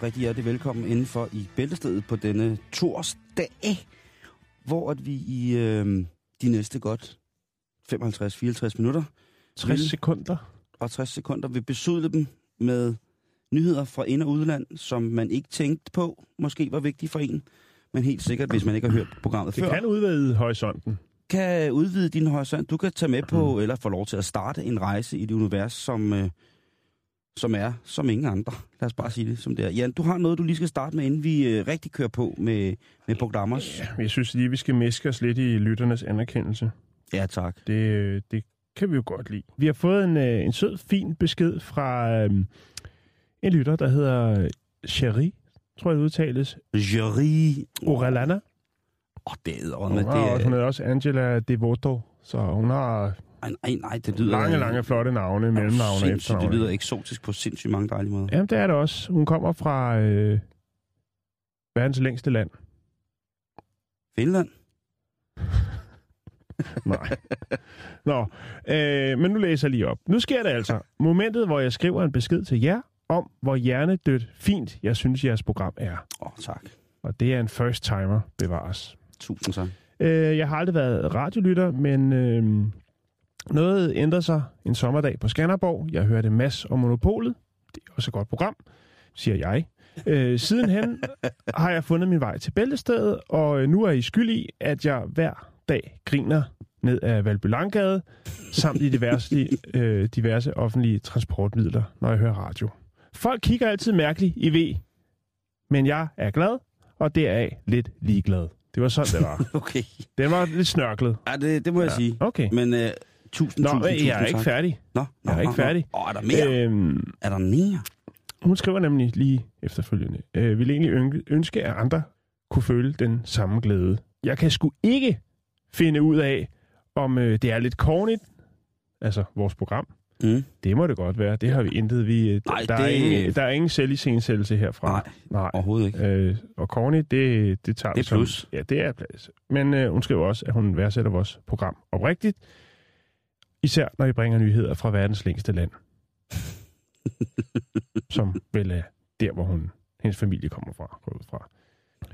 Og rigtig hjertelig velkommen indenfor i Bæltestedet på denne torsdag, hvor at vi i øh, de næste godt 55-54 minutter 60 vil- sekunder. og 60 sekunder vil besudle dem med nyheder fra ind- og udland, som man ikke tænkte på måske var vigtige for en, men helt sikkert, hvis man ikke har hørt programmet Det før, kan udvide horisonten. kan udvide din horisont. Du kan tage med på, eller få lov til at starte en rejse i det univers, som, øh, som er som ingen andre. Lad os bare sige det som det er. Jan, du har noget, du lige skal starte med, inden vi øh, rigtig kører på med, med programmer. Ja, jeg synes lige, vi skal miske os lidt i lytternes anerkendelse. Ja, tak. Det, øh, det kan vi jo godt lide. Vi har fået en, øh, en sød, fin besked fra øh, en lytter, der hedder Cherie, tror jeg det udtales. Jury. Orelana. Åh, oh, det er Hun, har også, det er, også Angela Devoto, så hun har nej, nej, nej, det lyder... lange, lange, flotte navne, mellemnavne og sindssygt, Det efternavne. lyder eksotisk på sindssygt mange dejlige måder. Jamen, det er det også. Hun kommer fra øh, verdens længste land. Finland? Nej. Nå, øh, men nu læser jeg lige op. Nu sker det altså. Momentet, hvor jeg skriver en besked til jer, om hvor hjernedødt fint jeg synes, jeres program er. Åh, oh, tak. Og det er en first timer bevares. Tusind tak. Øh, jeg har aldrig været radiolytter, men øh, noget ændrer sig en sommerdag på Skanderborg. Jeg hørte Mass og Monopolet. Det er også et godt program, siger jeg. Øh, sidenhen har jeg fundet min vej til Bæltestedet, og øh, nu er I skyld i, at jeg hver dag griner ned ad Valby Langgade, samt i diverse, øh, diverse offentlige transportmidler, når jeg hører radio. Folk kigger altid mærkeligt, I ved, men jeg er glad, og deraf lidt ligeglad. Det var sådan, det var. Okay. Den var lidt snørklet. Ja, det, det må jeg Ja, sige. Okay. Men uh, tusind, Nå, tusind, men tusind jeg er ikke tak. færdig. Nå, nå, Jeg er ikke nå, færdig. Nå. Åh, er der mere? Øh... Øhm, Er der mere? hun skriver nemlig lige efterfølgende. Øh, vil egentlig ønske, at andre kunne føle den samme glæde. Jeg kan sgu ikke finde ud af, om øh, det er lidt cornigt, altså vores program. Mm. Det må det godt være. Det har vi intet. Vi, øh, Nej, der, det- er ingen, der er ingen selvisensættelse herfra. Nej, Nej. overhovedet ikke. Øh, og cornigt, det, det tager Det er vi som- plus. Ja, det er plads. Men øh, hun skriver også, at hun værdsætter vores program oprigtigt. Især når I bringer nyheder fra verdens længste land. som vel er der, hvor hun, hendes familie kommer fra. går ud fra.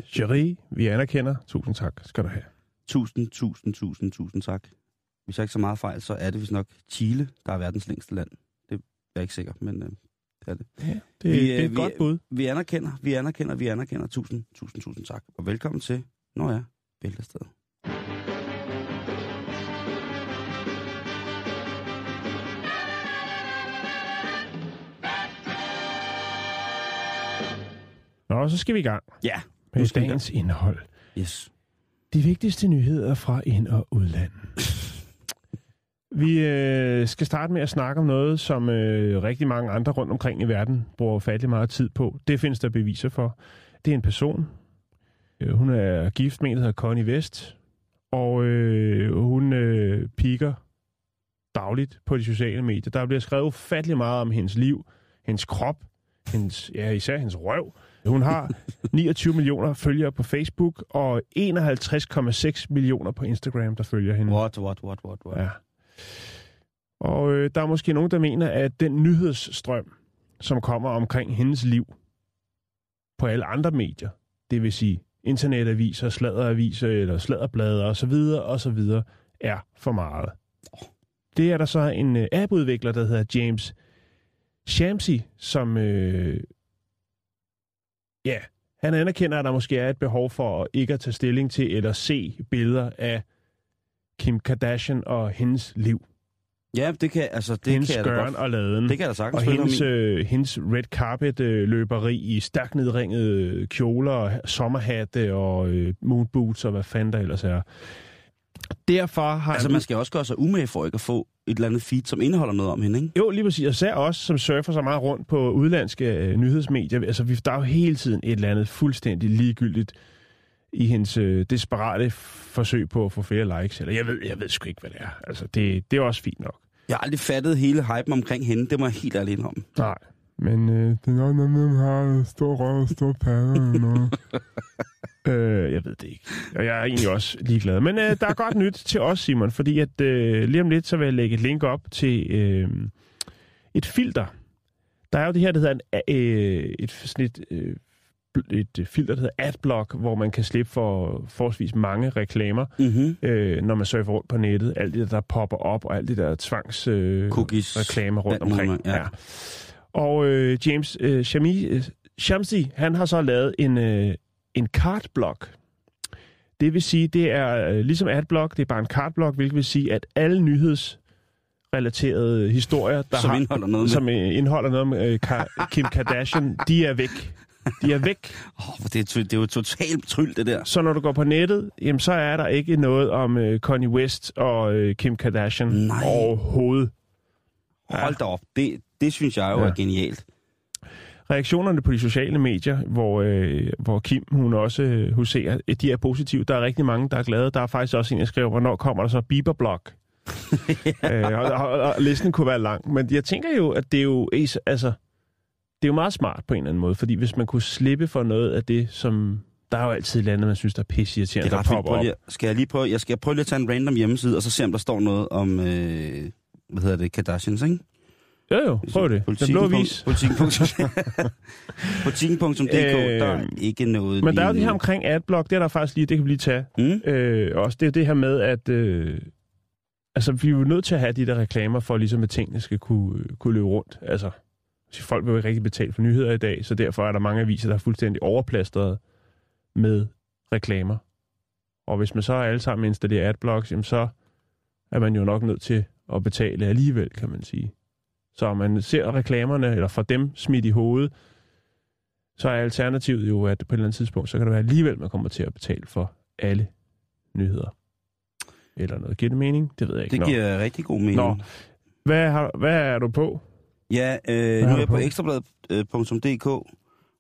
Cherie, vi anerkender. Tusind tak skal du have. Tusind, tusind, tusind, tusind tak. Hvis jeg ikke så meget fejl, så er det vist nok Chile, der er verdens længste land. Det er jeg ikke sikker, men øh, det er det. Ja, det, Vi, det er øh, et vi- godt bud. Vi anerkender, vi anerkender, vi anerkender. Tusind, tusind, tusind tak. Og velkommen til, når jeg Bæltested. Nå, så skal vi i gang Ja, med dagens indhold. yes. De vigtigste nyheder fra ind- og udland. Vi øh, skal starte med at snakke om noget, som øh, rigtig mange andre rundt omkring i verden bruger ufattelig meget tid på. Det findes der beviser for. Det er en person. Øh, hun er gift med en, der hedder Connie West. Og øh, hun øh, piker dagligt på de sociale medier. Der bliver skrevet ufattelig meget om hendes liv, hendes krop, hendes, ja, især hendes røv. Hun har 29 millioner følgere på Facebook, og 51,6 millioner på Instagram, der følger hende. What, what, what, what, what. Ja. Og øh, der er måske nogen, der mener, at den nyhedsstrøm, som kommer omkring hendes liv på alle andre medier, det vil sige internetaviser, sladeraviser eller sladderblade osv., osv., er for meget. Det er der så en øh, appudvikler, der hedder James Shamsi, som øh, ja, han anerkender, at der måske er et behov for ikke at tage stilling til eller se billeder af Kim Kardashian og hendes liv. Ja, det kan, altså, det hendes kan jeg gøren og laden. Det kan jeg sagtens og hendes, øh, hendes red carpet øh, løberi i stærkt nedringede kjoler, og sommerhatte og øh, moonboots og hvad fanden der ellers er. Derfor har Altså, han... man skal også gøre sig umage for ikke at få et eller andet feed, som indeholder noget om hende, ikke? Jo, lige præcis. Og især os, som surfer så meget rundt på udlandske øh, nyhedsmedier. Altså, vi, der er jo hele tiden et eller andet fuldstændig ligegyldigt i hendes øh, desperate forsøg på at få flere likes. Eller jeg ved, jeg ved sgu ikke, hvad det er. Altså, det, det er også fint nok. Jeg har aldrig fattet hele hypen omkring hende, det må jeg helt ærligt indrømme. Nej. Men øh, det er nok noget, man har stor røv og stor pande eller noget. øh, jeg ved det ikke. Og jeg er egentlig også ligeglad. Men øh, der er godt nyt til os, Simon, fordi at øh, lige om lidt, så vil jeg lægge et link op til øh, et filter. Der er jo det her, der hedder en, øh, et, sådan et, øh, et øh, filter, der hedder Adblock, hvor man kan slippe for forholdsvis mange reklamer, Mm-hmm. øh, når man surfer rundt på nettet. Alt det, der popper op, og alt det der tvangs... Øh, Cookies. reklamer rundt alt omkring. muligt, ja. Og øh, James øh, Shami, øh, Shamsi, han har så lavet en, øh, en cardblock. Det vil sige, det er øh, ligesom adblock, det er bare en cardblock, hvilket vil sige, at alle nyhedsrelaterede historier, der Som har, indeholder noget med. som øh, indeholder noget med øh, Ka- Kim Kardashian, de er væk. De er væk. Oh, det, er, det er jo totalt tryl, det der. Så når du går på nettet, jamen, så er der ikke noget om øh, Kanye West og øh, Kim Kardashian Nej. overhovedet. Hold da op. Det, det synes jeg jo Ja. er genialt. Reaktionerne på de sociale medier, hvor, øh, hvor Kim hun også øh, huserer, de er positive. Der er rigtig mange, der er glade. Der er faktisk også en, der skriver, hvornår kommer der så Bieber-blog? øh, og, og, og, listen kunne være lang. Men jeg tænker jo, at det er jo, altså, det er jo meget smart på en eller anden måde, fordi hvis man kunne slippe for noget af det, som... Der er jo altid lande, man synes, der er pisseirriterende, er der popper op. lige, skal jeg lige prøve, jeg skal prøve lige at tage en random hjemmeside, og så se, om der står noget om, øh, hvad hedder det, Kardashians, ikke? Jo, jo, prøv det. Den blå vis. Politikken.dk, Politikken.dk, Øh, der er ikke noget Men der er jo det her omkring adblock, det er der faktisk lige, det kan vi lige tage. Mm? Øh, også det er det her med, at øh, altså, vi er jo nødt til at have de der reklamer, for ligesom at tingene skal kunne, kunne løbe rundt. Altså, så folk vil jo ikke rigtig betale for nyheder i dag, så derfor er der mange aviser, der er fuldstændig overplastret med reklamer. Og hvis man så alle sammen installerer adblocks, jamen så er man jo nok nødt til at betale alligevel, kan man sige. Så man ser reklamerne, eller får dem smidt i hovedet, så er alternativet jo, at på et eller andet tidspunkt, så kan det være alligevel, man kommer til at betale for alle nyheder. Eller noget. Giver det mening? Det ved jeg ikke. Det Nå. giver rigtig god mening. Nå. Hvad, har, hvad er du på? Ja, øh, nu er jeg på på? ekstrabladet.dk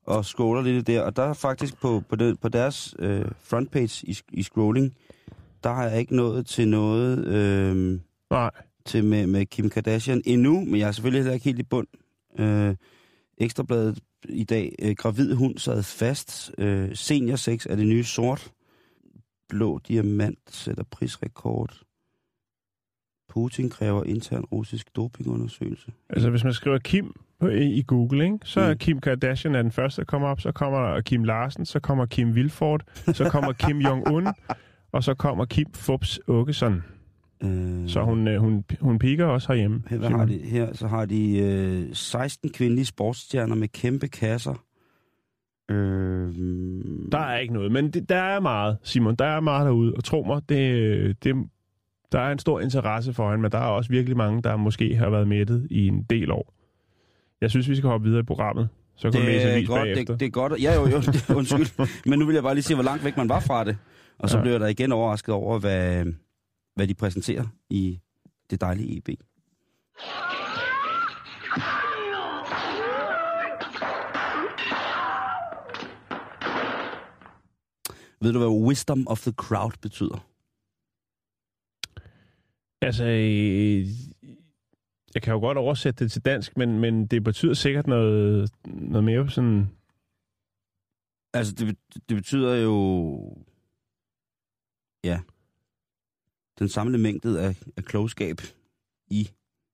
og scroller lidt der, og der er faktisk på, på, det, på deres øh, frontpage i, i scrolling, der har jeg ikke nået til noget øh, Nej. Til med, med Kim Kardashian endnu, men jeg er selvfølgelig heller ikke helt i bund. Øh, ekstrabladet i dag, øh, gravid hund sad fast, øh, senior 6 er det nye sort, blå diamant sætter prisrekord, Putin kræver intern russisk dopingundersøgelse. Altså, hvis man skriver Kim på, i, i Google, ikke? så er Mm. Kim Kardashian er den første, der kommer op. Så kommer der Kim Larsen, så kommer Kim Vilford, så kommer Kim Jong-un, og så kommer Kim Fubs Åkesson. Øh, Så hun, øh, hun, hun piker også herhjemme. Her, hvad har de? Her så har de øh, 16 kvindelige sportsstjerner med kæmpe kasser. Øh, Der er ikke noget, men det, der er meget, Simon. Der er meget derude, og tro mig, det, det, der er en stor interesse for hende, men der er også virkelig mange, der måske har været mættet i en del år. Jeg synes, vi skal hoppe videre i programmet. Så kan du læse det, er godt, bagefter. det, det er godt. Ja, jo, jo, det, undskyld. Men nu vil jeg bare lige se, hvor langt væk man var fra det. Og så ja. blev jeg da igen overrasket over, hvad, hvad de præsenterer i det dejlige EB. Ved du, hvad wisdom of the crowd betyder? Altså, øh, jeg kan jo godt oversætte det til dansk, men, men det betyder sikkert noget, noget mere sådan... Altså, det, det betyder jo... Ja. Den samlede mængde af, af klogskab i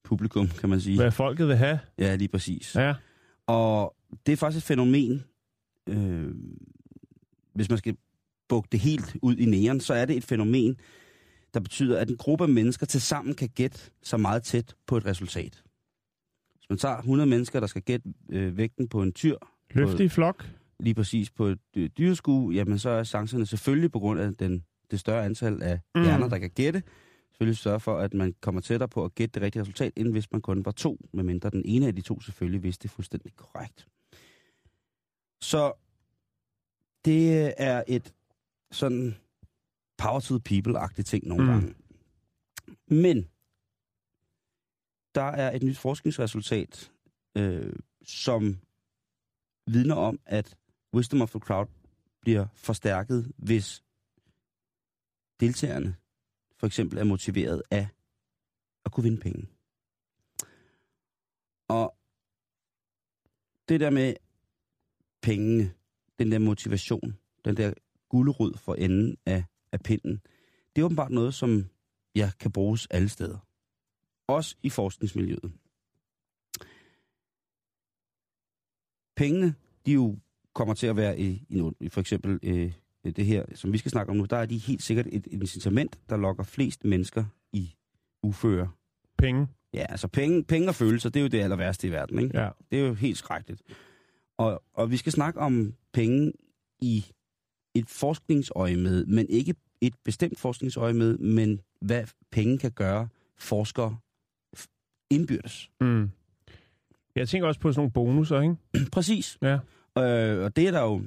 publikum, kan man sige. Hvad folket vil have. Ja, lige præcis. Ja. Og det er faktisk et fænomen, øh, hvis man skal bukke det helt ud i næren, så er det et fænomen, der betyder, at en gruppe af mennesker til sammen kan gætte så meget tæt på et resultat. Hvis man tager 100 mennesker, der skal gætte øh, vægten på en tyr, Løftig flok. lige præcis på et øh, dyreskue, jamen så er chancerne selvfølgelig på grund af den, det større antal af Mm. hjerner, der kan gætte, selvfølgelig sørge for, at man kommer tættere på at gætte det rigtige resultat, end hvis man kun var to, medmindre den ene af de to selvfølgelig vidste det fuldstændig korrekt. Så det er et sådan power to the people-agtigt ting nogle mm. gange. Men der er et nyt forskningsresultat, øh, som vidner om, at wisdom of the crowd bliver forstærket, hvis deltagerne for eksempel er motiveret af at kunne vinde penge. Og det der med pengene, den der motivation, den der gulderod for enden af, af pinden, det er åbenbart noget, som ja, kan bruges alle steder. Også i forskningsmiljøet. Pengene, de jo kommer til at være i, i, i for eksempel øh, det her, som vi skal snakke om nu, der er de helt sikkert et, et incitament, der lokker flest mennesker i uføre. Penge. Ja, altså penge, penge og følelser, det er jo det aller værste i verden, ikke? Ja. Det er jo helt skrækkeligt. Og, og vi skal snakke om penge i et forskningsøje med, men ikke et bestemt forskningsøje med, men hvad penge kan gøre forskere indbyrdes. Mm. Jeg tænker også på sådan nogle bonusser, ikke? Præcis. Ja. Øh, og det er der jo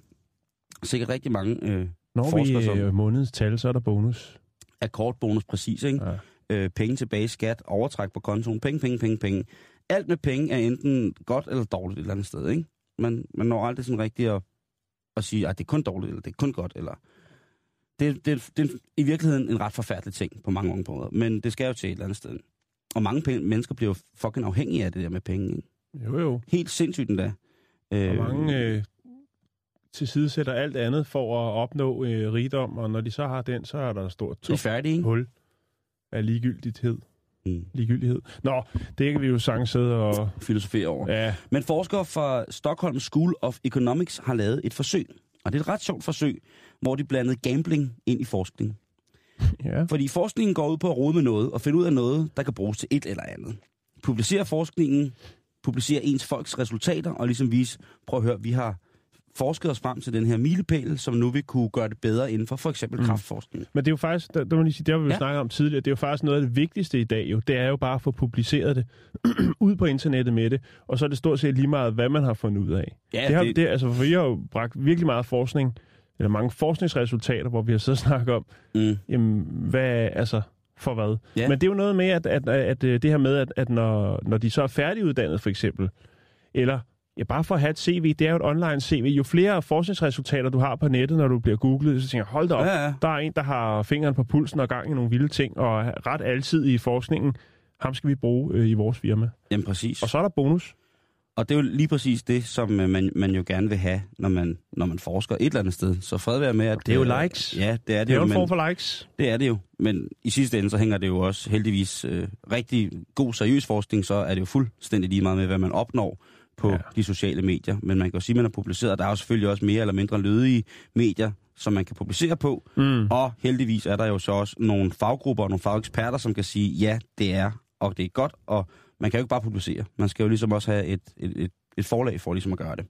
sikkert rigtig mange øh, Når Forskere, vi som- øh, månedens tal, så er der bonus. akkordbonus præcis, ikke? Ja. øh, penge tilbage skat, overtræk på kontoen, penge, penge, penge, penge. Alt med penge er enten godt eller dårligt et eller andet sted, ikke? Man, man når aldrig sådan rigtigt at, at sige, at det er kun dårligt, eller det er kun godt, eller... Det, det, det er i virkeligheden en ret forfærdelig ting på mange områder, men det skal jo til et eller andet sted. Og mange penge, mennesker bliver fucking afhængige af det der med penge, ikke? Jo, jo. Helt sindssygt endda. Og Øh, mange øh, tilsidesætter alt andet for at opnå øh, rigdom, og når de så har den, så er der et stort det er færdigt, ikke? hul af ligegyldighed. Mm. Ligegyldighed. Nå, det kan vi jo sagtens sidde og... Filosofere over. Ja, Men forskere fra Stockholm School of Economics har lavet et forsøg. Og det er et ret sjovt forsøg, hvor de blandede gambling ind i forskning. ja. Fordi forskningen går ud på at rode med noget og finde ud af noget, der kan bruges til et eller andet. Publicere forskningen, publicere ens folks resultater og ligesom vise, prøv at høre, vi har forsket os frem til den her milepæl, som nu vil kunne gøre det bedre inden for for eksempel Mm. kraftforskning. Men det er jo faktisk, der, der må lige sige, det har vi Ja. snakket om tidligere, det er jo faktisk noget af det vigtigste i dag jo, det er jo bare at få publiceret det ud på internettet med det, og så er det stort set lige meget, hvad man har fundet ud af. Ja, det har, det... Det, altså, for vi har jo bragt virkelig meget forskning, eller mange forskningsresultater, hvor vi har siddet og snakket om, mm, jamen, hvad, altså, for hvad? Ja. Men det er jo noget med, at, at, at, at øh, det her med, at, at når, når de så er færdiguddannet for eksempel, eller ja, bare for at have et CV, det er jo et online CV. Jo flere forskningsresultater du har på nettet, når du bliver googlet, så tænker jeg, hold da op, ja, ja. der er en, der har fingeren på pulsen og gang i nogle vilde ting, og er ret altid i forskningen. Ham skal vi bruge øh, i vores firma. Jamen præcis. Og så er der bonus. Og det er jo lige præcis det, som øh, man, man jo gerne vil have, når man, når man forsker et eller andet sted. Så fred være med, at... Det er jo øh, likes. Ja, det er det, Det er jo en form for likes. Det er det jo. Men i sidste ende, så hænger det jo også heldigvis øh, rigtig god seriøs forskning, så er det jo fuldstændig lige meget med, hvad man opnår på Ja. de sociale medier. Men man kan jo sige, at man har publiceret, der er jo selvfølgelig også mere eller mindre lødige medier, som man kan publicere på. Mm. Og heldigvis er der jo så også nogle faggrupper og nogle fageksperter, som kan sige, ja, det er, og det er godt, og man kan jo ikke bare publicere. Man skal jo ligesom også have et, et, et, et forlag for ligesom at gøre det.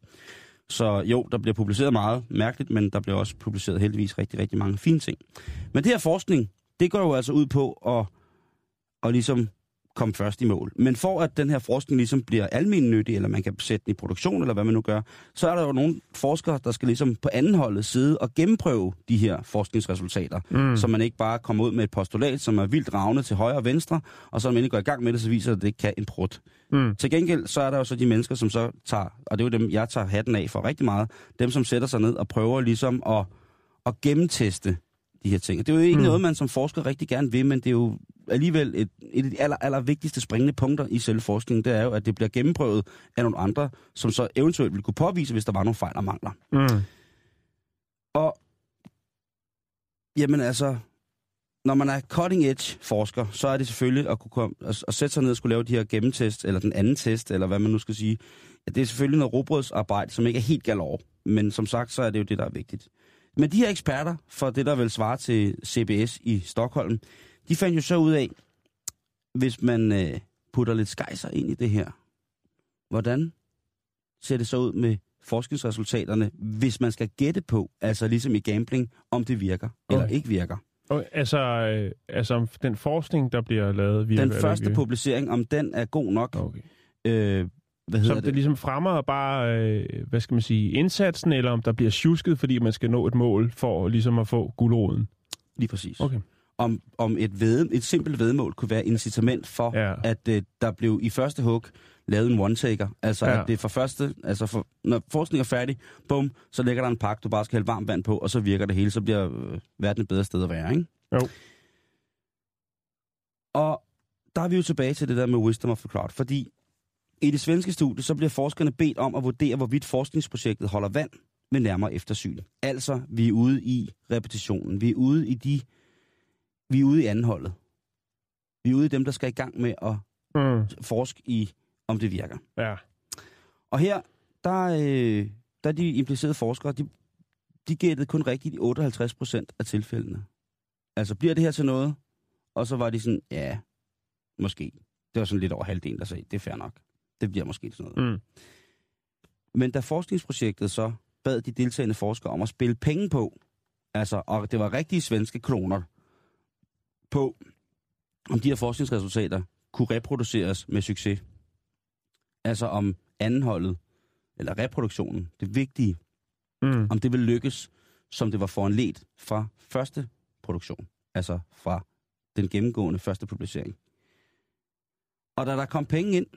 Så jo, der bliver publiceret meget mærkeligt, men der bliver også publiceret heldigvis rigtig, rigtig mange fine ting. Men det her forskning, det går jo altså ud på at, at ligesom komme først i mål. Men for at den her forskning ligesom bliver almennyttig, eller man kan sætte den i produktion, eller hvad man nu gør, så er der jo nogle forskere, der skal ligesom på anden holdet sidde og gennemprøve de her forskningsresultater. Mm. Så man ikke bare kommer ud med et postulat, som er vildt ravne til højre og venstre, og så når man ikke går i gang med det, så viser det, at det ikke kan en prut. Mm. Til gengæld, så er der jo så de mennesker, som så tager, og det er jo dem, jeg tager hatten af for rigtig meget, dem som sætter sig ned og prøver ligesom at, at gennemteste de her ting. Og det er jo ikke Mm. noget, man som forsker rigtig gerne vil, men det er jo alligevel et, et af de aller, aller vigtigste springende punkter i selve forskningen, det er jo, at det bliver gennemprøvet af nogle andre, som så eventuelt vil kunne påvise, hvis der var nogle fejl og mangler. Mm. Og jamen altså, når man er cutting edge forsker, så er det selvfølgelig at, kunne komme, at, at sætte sig ned og skulle lave de her gennemtest, eller den anden test, eller hvad man nu skal sige. Ja, det er selvfølgelig noget robrødsarbejde, som ikke er helt gal over. Men som sagt, så er det jo det, der er vigtigt. Men de her eksperter for det, der vil svare til CBS i Stockholm, de fandt jo så ud af, hvis man øh, putter lidt skejser ind i det her, hvordan ser det så ud med forskningsresultaterne, hvis man skal gætte på, altså ligesom i gambling, om det virker eller Okay. ikke virker. Og, altså, øh, altså den forskning, der bliver lavet... Via, Den eller første publicering, om den er god nok, Okay. øh, hvad hedder Som det det? ligesom fremmer bare, øh, hvad skal man sige, indsatsen, eller om der bliver tjusket, fordi man skal nå et mål for ligesom at få guldroden. Lige præcis. Okay. Om, om et, ved, et simpelt vedmål kunne være incitament for, Ja. at øh, der blev i første hug lavet en one-taker. Altså, Ja. at det for første, altså for, når forskning er færdig, bum, så ligger der en pakke, du bare skal hælde varmt vand på, og så virker det hele, så bliver øh, verden et bedre sted at være, ikke? Jo. Og der er vi jo tilbage til det der med wisdom of the crowd, fordi i det svenske studie, så bliver forskerne bedt om at vurdere, hvorvidt forskningsprojektet holder vand med nærmere eftersyn. Altså, vi er ude i repetitionen. Vi er ude i de... Vi er ude i andenholdet. Vi er ude i dem, der skal i gang med at Mm. forske i, om det virker. Ja. Og her, der, øh, der er de implicerede forskere, de, de gættede kun rigtigt i 58 procent af tilfældene. Altså, bliver det her til noget? Og så var de sådan, ja, måske. Det var sådan lidt over halvdelen, der sagde, det er fair nok. Det bliver måske til noget. Mm. Men da forskningsprojektet så bad de deltagende forskere om at spille penge på, altså, og det var rigtige svenske kroner, på, om de her forskningsresultater kunne reproduceres med succes. Altså om andenholdet, eller reproduktionen, det vigtige, Mm. om det vil lykkes, som det var foranledt fra første produktion, altså fra den gennemgående første publicering. Og da der kom penge ind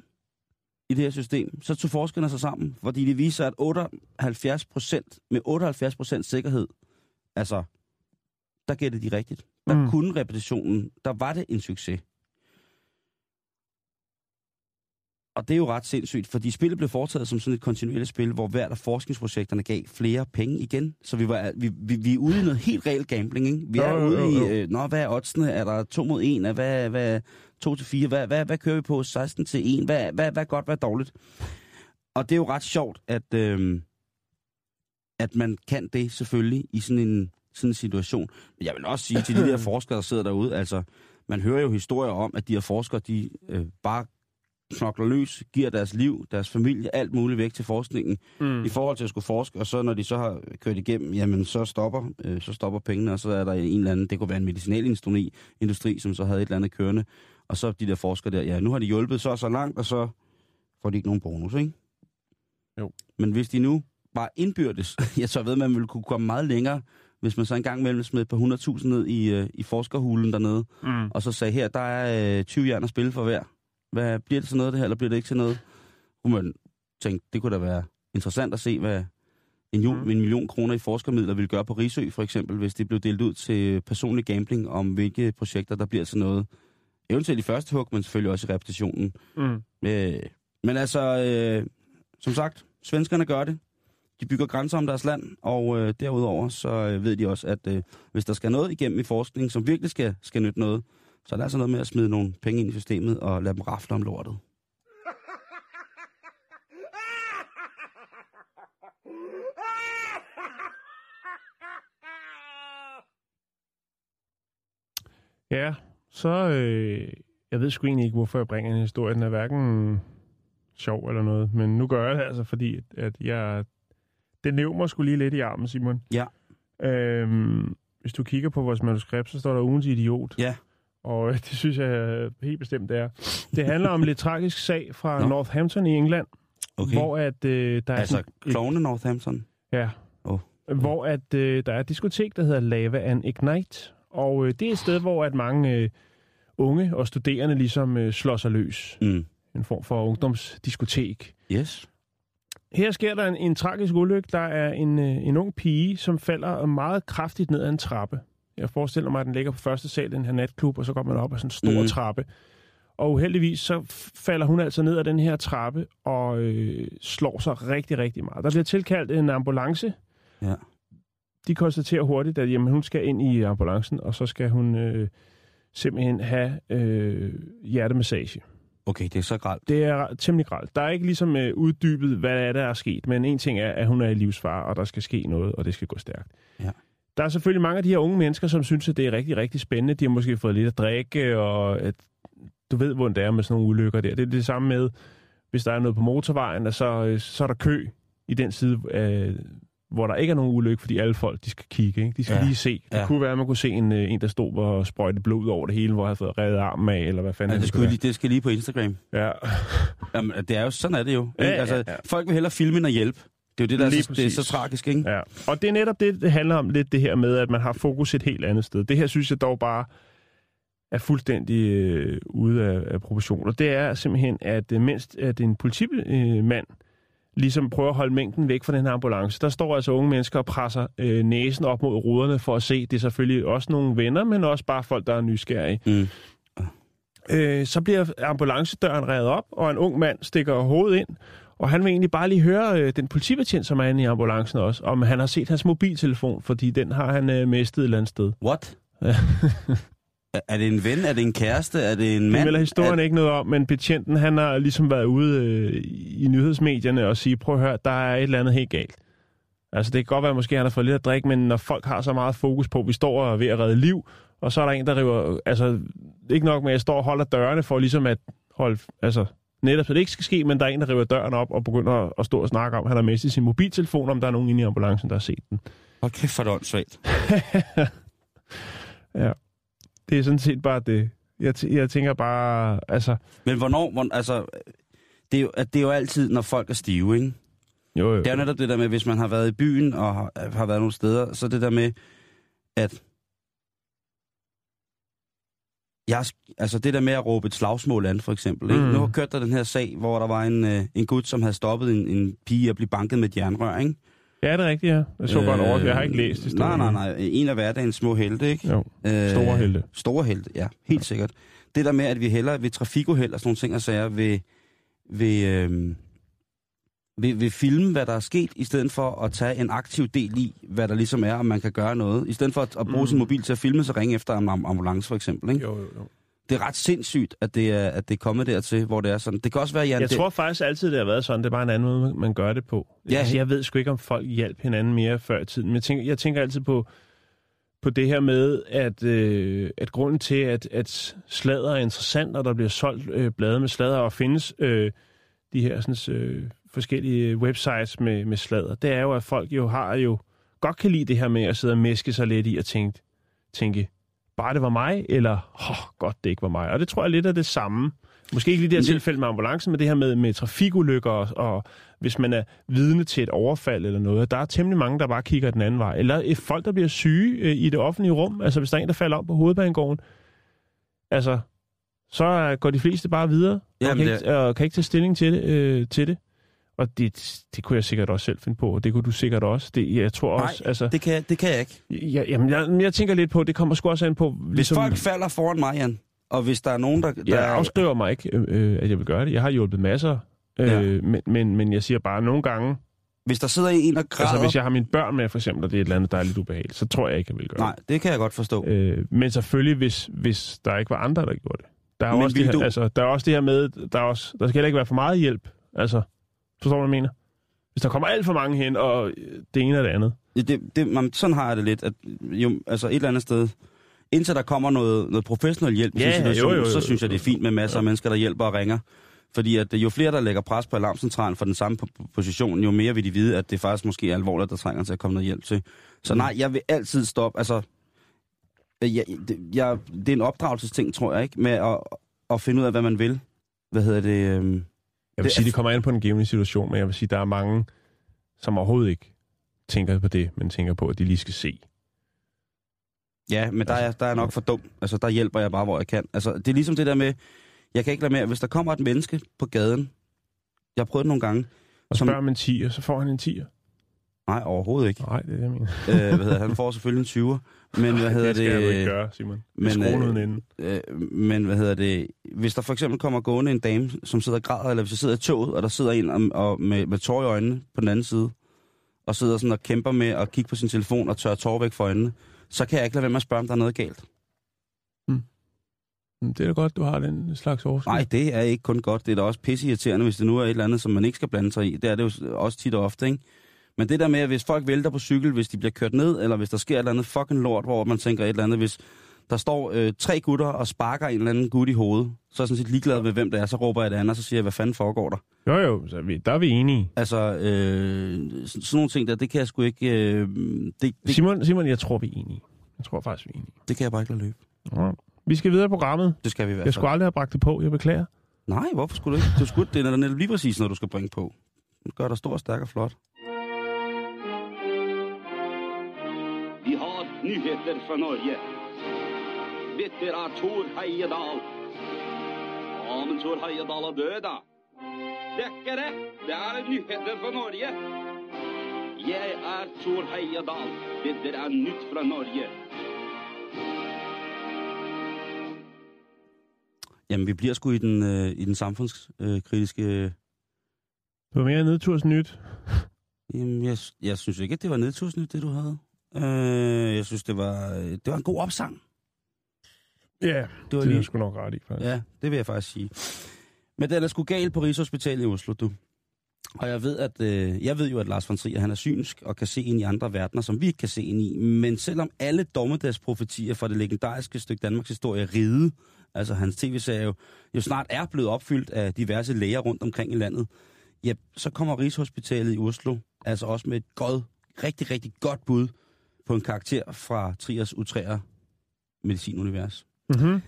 i det her system, så tog forskerne sig sammen, fordi det viser, at 78 procent, med 78 procent sikkerhed, altså, der gættede de rigtigt. Der mm. kunne repetitionen, der var det en succes. Og det er jo ret sindssygt, fordi spillet blev foretaget som sådan et kontinuerligt spil, hvor hvert af forskningsprojekterne gav flere penge igen. Så vi, var, vi, vi, vi er ude i noget helt reelt gambling, ikke? Vi er Jo, ude jo, jo. i, øh, nå, hvad er oddsene? Er der 2 mod 1? Hvad, hvad, 2 til 4? Hvad, hvad, hvad kører vi på? 16 til 1? Hvad, hvad, hvad er godt, hvad er dårligt? Og det er jo ret sjovt, at, øh, at man kan det selvfølgelig i sådan en, sådan en situation. Men jeg vil også sige til de der forskere, der sidder derude, altså, man hører jo historier om, at de her forskere, de øh, bare knokler løs, giver deres liv, deres familie, alt muligt væk til forskningen, Mm. i forhold til at skulle forske, og så når de så har kørt igennem, jamen så stopper, øh, så stopper pengene, og så er der en eller anden, det kunne være en medicinalindustri, industri, som så havde et eller andet kørende, og så de der forskere der, ja, nu har de hjulpet så så langt, og så får de ikke nogen bonus, ikke? Jo. Men hvis de nu var indbyrdes, jeg så ved, man ville kunne komme meget længere, hvis man så engang mellem smed et par hundredtusind ned i, øh, i forskerhulen dernede, Mm. og så sagde, her, der er øh, 20 jern at spille for hver. Hvad, bliver det til noget, det her, eller bliver det ikke til noget? Kunne man tænke, det kunne da være interessant at se, hvad en, jul, Mm. en million kroner i forskermidler ville gøre på Risø, for eksempel, hvis det blev delt ud til personlig gambling om, hvilke projekter, der bliver til noget. Eventuelt i første hug, men selvfølgelig også i repetitionen. Mm. Øh, men altså, øh, som sagt, svenskerne gør det. De bygger grænser om deres land, og øh, derudover så øh, ved de også, at øh, hvis der skal noget igennem i forskning, som virkelig skal, skal nytte noget, så er der altså noget med at smide nogle penge ind i systemet og lade dem rafle om lortet. Ja, så... Øh, jeg ved sgu egentlig ikke, hvorfor jeg bringer en historie. Den er hverken sjov eller noget, men nu gør jeg det altså, fordi at- at jeg... Det nævner mig sgu lige lidt i armen, Simon. Ja. Øhm, hvis du kigger på vores manuskript, så står der ugens idiot. Ja. Og øh, det synes jeg øh, helt bestemt, det er. Det handler om en lidt tragisk sag fra Nå. Northampton i England, Okay. hvor at øh, der er altså, klovne Northampton. Ja. Åh. Hvor at, øh, der er et diskotek, der hedder Lava and Ignite. Og øh, det er et sted, hvor at mange øh, unge og studerende ligesom øh, slår sig løs. Mm. En form for ungdomsdiskotek. Yes. Her sker der en, en tragisk ulykke. Der er en, øh, en ung pige, som falder meget kraftigt ned ad en trappe. Jeg forestiller mig, at den ligger på første sal i den her natklub, og så går man op ad sådan en stor mm. trappe. Og uheldigvis så falder hun altså ned ad den her trappe og øh, slår sig rigtig, rigtig meget. Der bliver tilkaldt en ambulance. Ja. De konstaterer hurtigt, at jamen, hun skal ind i ambulancen, og så skal hun øh, simpelthen have øh, hjertemassage. Okay, det er så gralt. Det er temmelig gralt. Der er ikke ligesom øh, uddybet, hvad er der er sket, men en ting er, at hun er i livsfare, og der skal ske noget, og det skal gå stærkt. Ja. Der er selvfølgelig mange af de her unge mennesker, som synes, at det er rigtig, rigtig spændende. De har måske fået lidt at drikke, og at du ved, hvordan det er med sådan nogle ulykker der. Det er det samme med, hvis der er noget på motorvejen, og så, øh, så er der kø i den side af, hvor der ikke er nogen ulykke, fordi alle folk, de skal kigge, ikke? De skal Ja. lige se. Det Ja. kunne være, at man kunne se en, øh, en der stod og sprøjte blod over det hele, hvor han havde fået revet armen af, eller hvad fanden Ja, det, skulle lige, det skal lige på Instagram. Ja. Jamen, det er jo, sådan er det jo. Ja, ikke? ja, altså, ja. Folk vil hellere filme end at hjælpe. Det er jo det, der er så, det er så tragisk, ikke? Ja, og det er netop det, det handler om lidt det her med, at man har fokus et helt andet sted. Det her synes jeg dog bare er fuldstændig øh, ude af, af proportioner. Det er simpelthen, at øh, mens at en politimand ligesom prøver at holde mængden væk fra den her ambulance, der står altså unge mennesker og presser øh, næsen op mod ruderne for at se. Det er selvfølgelig også nogle venner, men også bare folk, der er nysgerrige. Mm. Øh, så bliver ambulancedøren revet op, og en ung mand stikker hovedet ind, og han vil egentlig bare lige høre øh, den politibetjent, som er inde i ambulancen også, om han har set hans mobiltelefon, fordi den har han øh, mistet et eller andet sted. What? Er- det en ven? Er det en kæreste? Er det en Det mand? melder historien er... ikke noget om, men betjenten han har ligesom været ude øh, i nyhedsmedierne og sige, prøv at høre, der er et eller andet helt galt. Altså det kan godt være, at måske han har fået lidt at drikke, men når folk har så meget fokus på, at vi står og er ved at redde liv, og så er der en, der river, altså ikke nok med, at jeg står og holder dørene for ligesom at holde, altså netop så det ikke skal ske, men der er en, der river døren op og begynder at, stå og snakke om, at han har mistet sin mobiltelefon, om der er nogen inde i ambulancen, der har set den. Hold kæft, for det ja. Det er sådan set bare det. Jeg, t- jeg tænker bare, altså, Men hvornår, hvor, altså, det er, jo, at det er jo altid, når folk er stive, ikke? jo, jo. Det er jo netop det der med, hvis man har været i byen og har, har været nogle steder, så det der med, at jeg, altså det der med at råbe et slagsmål an, for eksempel. Ikke? Mm. Nu har kørt der den her sag, hvor der var en, øh, en gut, som havde stoppet en, en pige at blive banket med et jernrør, ikke? Ja, det er rigtigt, ja. Jeg så øh, godt over, jeg har ikke læst Nej, historien. nej, nej. En af hverdagens små helte, ikke? Jo, Øh, store helte. Store helte, ja. Helt sikkert. Det der med, at vi hellere ved trafikuheld og sådan nogle ting og sager, vil, vil, øh, vil, vil filme, hvad der er sket, i stedet for at tage en aktiv del i, hvad der ligesom er, om man kan gøre noget. I stedet for at, at bruge mm. sin mobil til at filme, så ringe efter en am- ambulance, for eksempel. Ikke? Jo, jo, jo. Det er ret sindssygt, at det er, at det er kommet dertil, hvor det er sådan. Det kan også være, Jan... Jeg det, tror faktisk altid, det har været sådan. Det er bare en anden måde, man gør det på. Ja, altså, jeg ved sgu ikke, om folk hjalp hinanden mere før i tiden. Men jeg tænker, jeg tænker altid på, på det her med, at, øh, at grunden til, at, at sladder er interessant, og der bliver solgt øh, blade med sladder, og findes øh, de her sådan, øh, forskellige websites med, med sladder, det er jo, at folk jo har jo godt kan lide det her med at sidde og mæske sig lidt i og tænke, tænke bare det var mig, eller oh, godt det ikke var mig. Og det tror jeg lidt er det samme. Måske ikke lige det her tilfælde med ambulancen, men det her med, med trafikulykker, og, og hvis man er vidne til et overfald eller noget. Der er temmelig mange, der bare kigger den anden vej. Eller folk, der bliver syge øh, i det offentlige rum. Altså hvis der er en, der falder om på hovedbanegården. Altså, så går de fleste bare videre, og Jamen, kan, det ikke, og kan ikke tage stilling til det. Øh, til det. Og det, det kunne jeg sikkert også selv finde på, og det kunne du sikkert også. Det, jeg tror Nej, også, altså... det, kan, det kan jeg ikke. Ja, jamen, jeg, jeg tænker lidt på, det kommer sgu også an på... Hvis ligesom... folk falder foran mig, Jan, og hvis der er nogen, der... der Jeg afskriver mig ikke, øh, øh, at jeg vil gøre det. Jeg har hjulpet masser. Øh, Ja. men, men, men jeg siger bare, nogle gange... Hvis der sidder en og græder... Altså, hvis jeg har mine børn med, for eksempel, og det er et eller andet, der er lidt ubehageligt, så tror jeg ikke, jeg vil gøre Nej, det kan jeg godt forstå. det. Øh, men selvfølgelig, hvis, hvis der ikke var andre, der gjorde det. Der er, Men også det, her, du- altså, der er også det her med, der, er også, der skal heller ikke være for meget hjælp. Altså, forstår du, hvad jeg mener? Hvis der kommer alt for mange hen, og øh, det ene og det andet. Det, det, man, sådan har jeg det lidt, at jo, altså et eller andet sted, indtil der kommer noget, noget professionel hjælp i Ja, sådan situation, jo, jo, jo, så synes jeg, det er fint med masser af mennesker, der hjælper og ringer. Fordi at øh, jo flere, der lægger pres på alarmcentralen for den samme po- position, jo mere vil de vide, at det faktisk måske er alvorligt, der trænger til at komme noget hjælp til. Så nej, jeg vil altid stoppe, altså, øh, jeg, det, jeg, det er en opdragelsesting, tror jeg, ikke, med at, at finde ud af, hvad man vil. Hvad hedder det? øhm, Jeg vil Det sige, det kommer an på en given situation, men jeg vil sige, der er mange, som overhovedet ikke tænker på det, men tænker på, at de lige skal se. Ja, men der er, der er nok for dum. Altså, der hjælper jeg bare, hvor jeg kan. Altså, det er ligesom det der med, jeg kan ikke lade med, hvis der kommer et menneske på gaden, jeg har prøvet det nogle gange, Og Som- spørger man en 10'er, så får han en 10'er. Nej, overhovedet ikke. Nej, det er det, jeg mener. øh, hvad hedder, han får selvfølgelig en 20'er, men hvad hedder det skal det, du ikke gøre, Simon. men, øh, øh, men hvad hedder det, hvis der for eksempel kommer gående en dame, som sidder og græder, eller hvis jeg sidder i toget, og der sidder en og, og med, med tår i øjnene på den anden side, og sidder sådan og kæmper med at kigge på sin telefon og tørre tår væk fra øjnene, så kan jeg ikke lade være med at spørge, om der er noget galt. Mm, Det er da godt, du har den slags overskud. Nej, det er ikke kun godt. Det er da også pisseirriterende, hvis det nu er et eller andet, som man ikke skal blande sig i. Det er det jo også tit og ofte, ikke? Men det der med, at hvis folk vælter på cykel, hvis de bliver kørt ned, eller hvis der sker et eller andet fucking lort, hvor man tænker et eller andet, hvis Der står øh, tre gutter og sparker en eller anden gut i hovedet. Så er jeg sådan set ligeglad med, hvem det er. Så råber jeg det andet, og så siger jeg, hvad fanden foregår der? Jo, jo, så vi, der er vi enige. Altså, øh, sådan nogle ting der, det kan jeg sgu ikke... Øh, det, det, Simon, Simon, jeg tror, vi er enige. Jeg tror faktisk, vi er enige. det kan jeg bare ikke lade løbe. Ja. Vi skal videre i programmet. Det skal vi i hvert Jeg skulle aldrig have bragt det på, jeg beklager. Nej, hvorfor skulle du ikke? Du skulle, det er netop lige præcis, når du skal bringe på. Det gør dig stor, stærk og flot. Nyheter fra Norge. Dette er Thor Heyerdahl. Ja, men Thor Heyerdahl er død, da. Det er ikke det. Det er nyheter fra Norge. Jeg er Thor Heyerdahl. Dette er nytt fra Norge. Jamen, vi bliver sgu i den, øh, i den samfundskritiske... Øh, Det var mere nedtursnyt. jamen, jeg, jeg synes ikke, at det var nedtursnyt, det du havde. Øh, jeg synes, det var, øh, det var en god opsang. Ja, Det var det er lige, jeg sgu nok ret i. Faktisk. Ja, det vil jeg faktisk sige. Men den er sgu galt på Rigshospitalet i Oslo, du. Og jeg ved, at, øh, jeg ved jo, at Lars von Trier, han er synsk og kan se ind i andre verdener, som vi ikke kan se ind i. Men selvom alle dommedagsprofetier fra det legendariske stykke Danmarks historie Ride, altså hans tv-serie jo, jo snart er blevet opfyldt af diverse læger rundt omkring i landet, ja, så kommer Rigshospitalet i Oslo altså også med et godt, rigtig, rigtig godt bud på en karakter fra Triers utræer medicinunivers. Mm-hmm.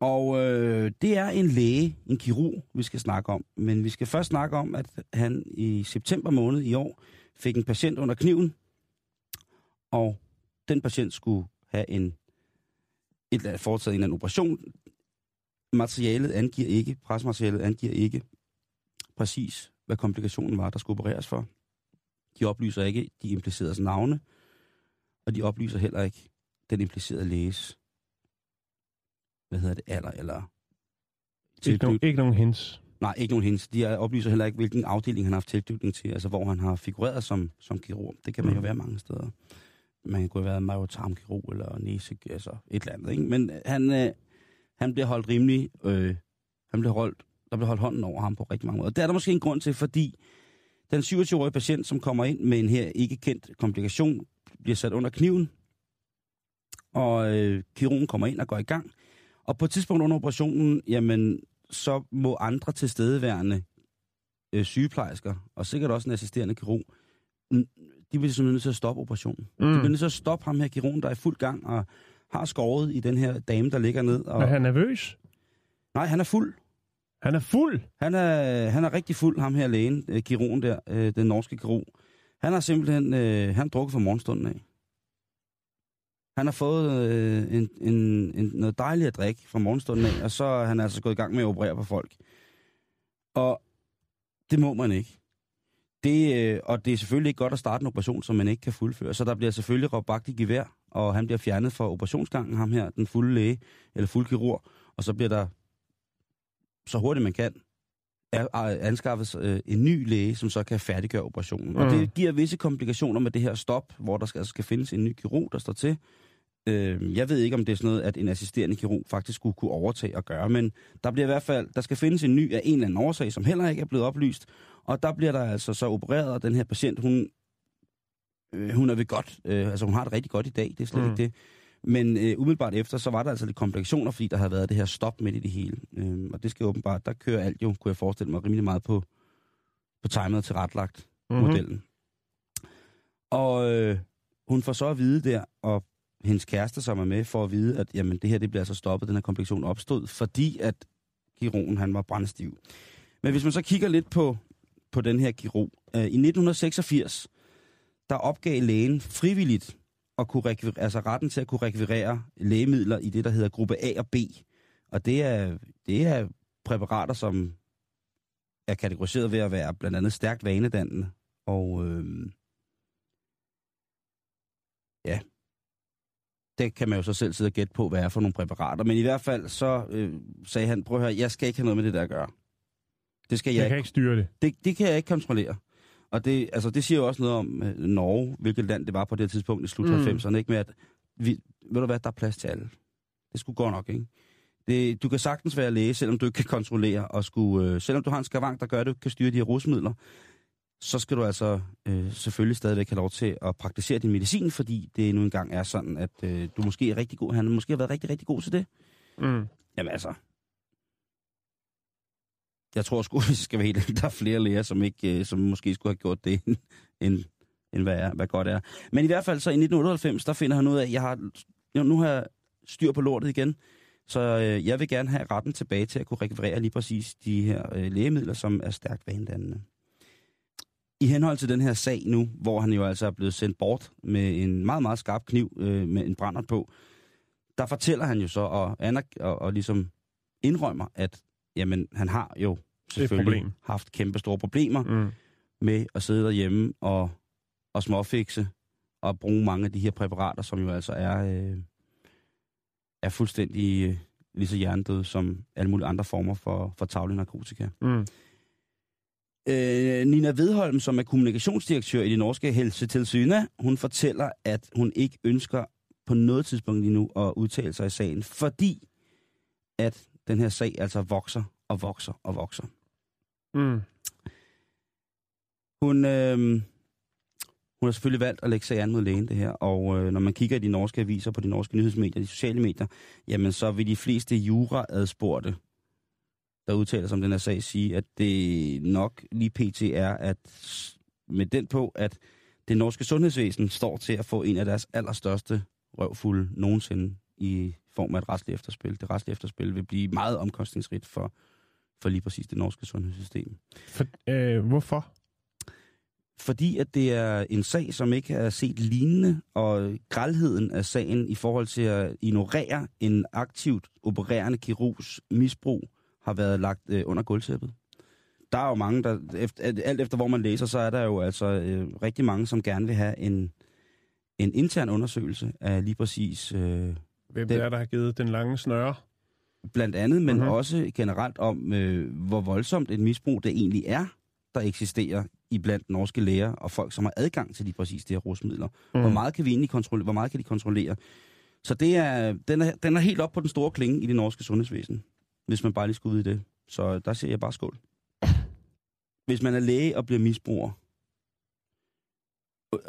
Og øh, det er en læge, en kirurg, vi skal snakke om. Men vi skal først snakke om, at han i september måned i år fik en patient under kniven. Og den patient skulle have en, et, foretaget en eller anden operation. Materialet angiver ikke, presmaterialet angiver ikke præcis, hvad komplikationen var, der skulle opereres for. De oplyser ikke de impliceredes navne, og de oplyser heller ikke den implicerede læges hvad hedder det, alder eller Ikke, nogen, ikke nogen hints. Nej, ikke nogen hints. De er- oplyser heller ikke, hvilken afdeling han har haft tilknytning til, altså hvor han har figureret som, som kirurg. Det kan man jo Mm. være mange steder. Man kunne have været majotarmkirurg eller næse, altså et eller andet. Ikke? Men han, øh, han bliver holdt rimelig, øh, han bliver holdt, der bliver holdt hånden over ham på rigtig mange måder. Det er der måske en grund til, fordi den 27-årige patient, som kommer ind med en her ikke kendt komplikation, bliver sat under kniven, og øh, kirurgen kommer ind og går i gang. Og på et tidspunkt under operationen, jamen, så må andre tilstedeværende øh, sygeplejersker, og sikkert også en assisterende kirurg, de bliver simpelthen nødt til at stoppe operationen. Mm. De bliver nødt til at stoppe ham her kirurgen, der er i fuld gang og har skåret i den her dame, der ligger ned. Og... Er han nervøs? Nej, han er fuld. Han er fuld. Han er, han er rigtig fuld, ham her lægen, øh, kirurgen der, øh, den norske kirurg. Han har simpelthen øh, han drukket fra morgenstunden af. Han har fået øh, en, en, en, noget dejligt at drikke fra morgenstunden af, og så er han altså gået i gang med at operere på folk. Og det må man ikke. Det, øh, og det er selvfølgelig ikke godt at starte en operation, som man ikke kan fuldføre. Så der bliver selvfølgelig råbt bagt i gevær, og han bliver fjernet fra operationsgangen, ham her, den fulde læge, eller fuld kirurg. Og så bliver der, så hurtigt man kan, anskaffes øh, en ny læge, som så kan færdiggøre operationen. Mm. Og det giver visse komplikationer med det her stop, hvor der skal, altså skal findes en ny kirurg, der står til. Øh, jeg ved ikke, om det er sådan noget, at en assisterende kirurg faktisk skulle kunne overtage og gøre, men der bliver i hvert fald, der skal findes en ny af en eller anden årsag, som heller ikke er blevet oplyst. Og der bliver der altså så opereret, og den her patient, hun, øh, hun er ved godt, øh, altså hun har det rigtig godt i dag, det er slet mm. ikke det. Men øh, umiddelbart efter, så var der altså lidt komplikationer, fordi der havde været det her stop midt i det hele. Øh, og det skal åbenbart, der kører alt jo, kunne jeg forestille mig, rimelig meget på, på timet og tilretlagt Mhm. mm-hmm. modellen. Og øh, hun får så at vide der, og hendes kæreste, som er med, får at vide, at jamen, det her det bliver altså stoppet, den her komplikation opstod, fordi at kirurgen han var brændstiv. Men hvis man så kigger lidt på, på den her kirurg, øh, i 1986, der opgav lægen frivilligt at kunne rekvirere, altså retten til at kunne rekvirere lægemidler i det, der hedder gruppe A og B. Og det er, det er præparater, som er kategoriseret ved at være blandt andet stærkt vanedannende. Og øh, ja, det kan man jo så selv sidde og gætte på, hvad er for nogle præparater. Men i hvert fald så øh, sagde han, prøv at høre, jeg skal ikke have noget med det der at gøre. Det skal jeg, Jeg kan ikke styre det. det, det kan jeg ikke kontrollere. Og det, altså, det siger jo også noget om øh, Norge, hvilket land det var på det tidspunkt i slut Mm. 90'erne, ikke med at, vi, ved du hvad, der er plads til alle. Det skulle gå nok, ikke? Det, du kan sagtens være læge, selvom du ikke kan kontrollere, og skulle, øh, selvom du har en skavank, der gør, at du ikke kan styre de her rusmidler, så skal du altså øh, selvfølgelig stadigvæk have lov til at praktisere din medicin, fordi det nu engang er sådan, at øh, du måske er rigtig god. Han måske har været rigtig, rigtig god til det. Mm. Jamen altså, jeg tror sgu, hvis jeg skal være helt der er flere læger, som, ikke, øh, som måske skulle have gjort det, end, end, end hvad, er, hvad godt er. Men i hvert fald så i 1998, der finder han ud af, at jeg har, nu har jeg styr på lortet igen, så øh, jeg vil gerne have retten tilbage til at kunne rekvirere lige præcis de her øh, lægemidler, som er stærkt vanedannende. I henhold til den her sag nu, hvor han jo altså er blevet sendt bort med en meget, meget skarp kniv øh, med en brændert på, der fortæller han jo så og, og, og ligesom indrømmer, at jamen, han har jo selvfølgelig haft kæmpe store problemer Mm. med at sidde derhjemme og, og småfikse og bruge mange af de her præparater, som jo altså er, øh, er fuldstændig øh, lige så hjernedøde som alle mulige andre former for, for tavlig narkotika. Mm. Øh, Nina Vedholm, som er kommunikationsdirektør i det norske helsetilsynet, hun fortæller, at hun ikke ønsker på noget tidspunkt lige nu at udtale sig i sagen, fordi at den her sag altså vokser og vokser og vokser. Mm. Hun, øh, hun har selvfølgelig valgt at lægge sig an mod lægen, det her. Og øh, når man kigger i de norske aviser, på de norske nyhedsmedier, de sociale medier, jamen så vil de fleste jura-adspurgte, der udtaler sig om den her sag, sige, at det nok lige pt. er, at med den på, at det norske sundhedsvæsen står til at få en af deres allerstørste røvfulde nogensinde i form af et retsligt efterspil. Det retslige efterspil vil blive meget omkostningsrigt for, for lige præcis det norske sundhedssystem. For, øh, hvorfor? Fordi at det er en sag, som ikke er set lignende, og grælheden af sagen i forhold til at ignorere en aktivt opererende kirurgs misbrug, har været lagt øh, under gulvtæppet. Der er jo mange, der, efter, alt efter hvor man læser, så er der jo altså øh, rigtig mange, som gerne vil have en, en intern undersøgelse af lige præcis, øh, Hvem Det- det er, der har givet den lange snøre? blandt andet, men Mhm. mm-hmm. også generelt om, øh, hvor voldsomt et misbrug det egentlig er, der eksisterer i blandt norske læger og folk, som har adgang til lige præcis de her rusmidler. Mm. Hvor meget kan vi egentlig kontrollere? Hvor meget kan de kontrollere? Så det er, den, er, den er helt op på den store klinge i det norske sundhedsvæsen, hvis man bare lige skal ud i det. Så der siger jeg bare skål. Hvis man er læge og bliver misbruger,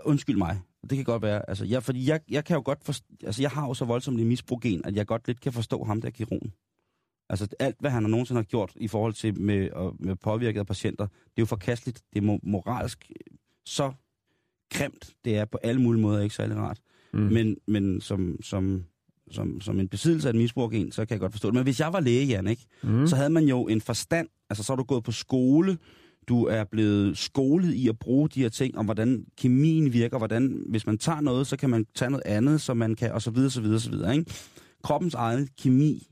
undskyld mig, det kan godt være, altså jeg, fordi jeg, jeg kan jo godt forstå, altså jeg har jo så voldsomt en misbrugen, at jeg godt lidt kan forstå ham der kirurgen. Altså alt, hvad han har nogensinde har gjort i forhold til med, og, med påvirkede patienter, det er jo forkasteligt, det er mo- moralsk øh, så grimt, det er på alle mulige måder ikke særlig rart. Mm. Men, men som, som, som, som en besiddelse af et misbrugen, så kan jeg godt forstå det. Men hvis jeg var læge, Jan, ikke? Mm. så havde man jo en forstand, altså så er du gået på skole, du er blevet skolet i at bruge de her ting, om hvordan kemien virker, hvordan, hvis man tager noget, så kan man tage noget andet, så man kan, og så videre, så videre, så videre, ikke? Kroppens egen kemi,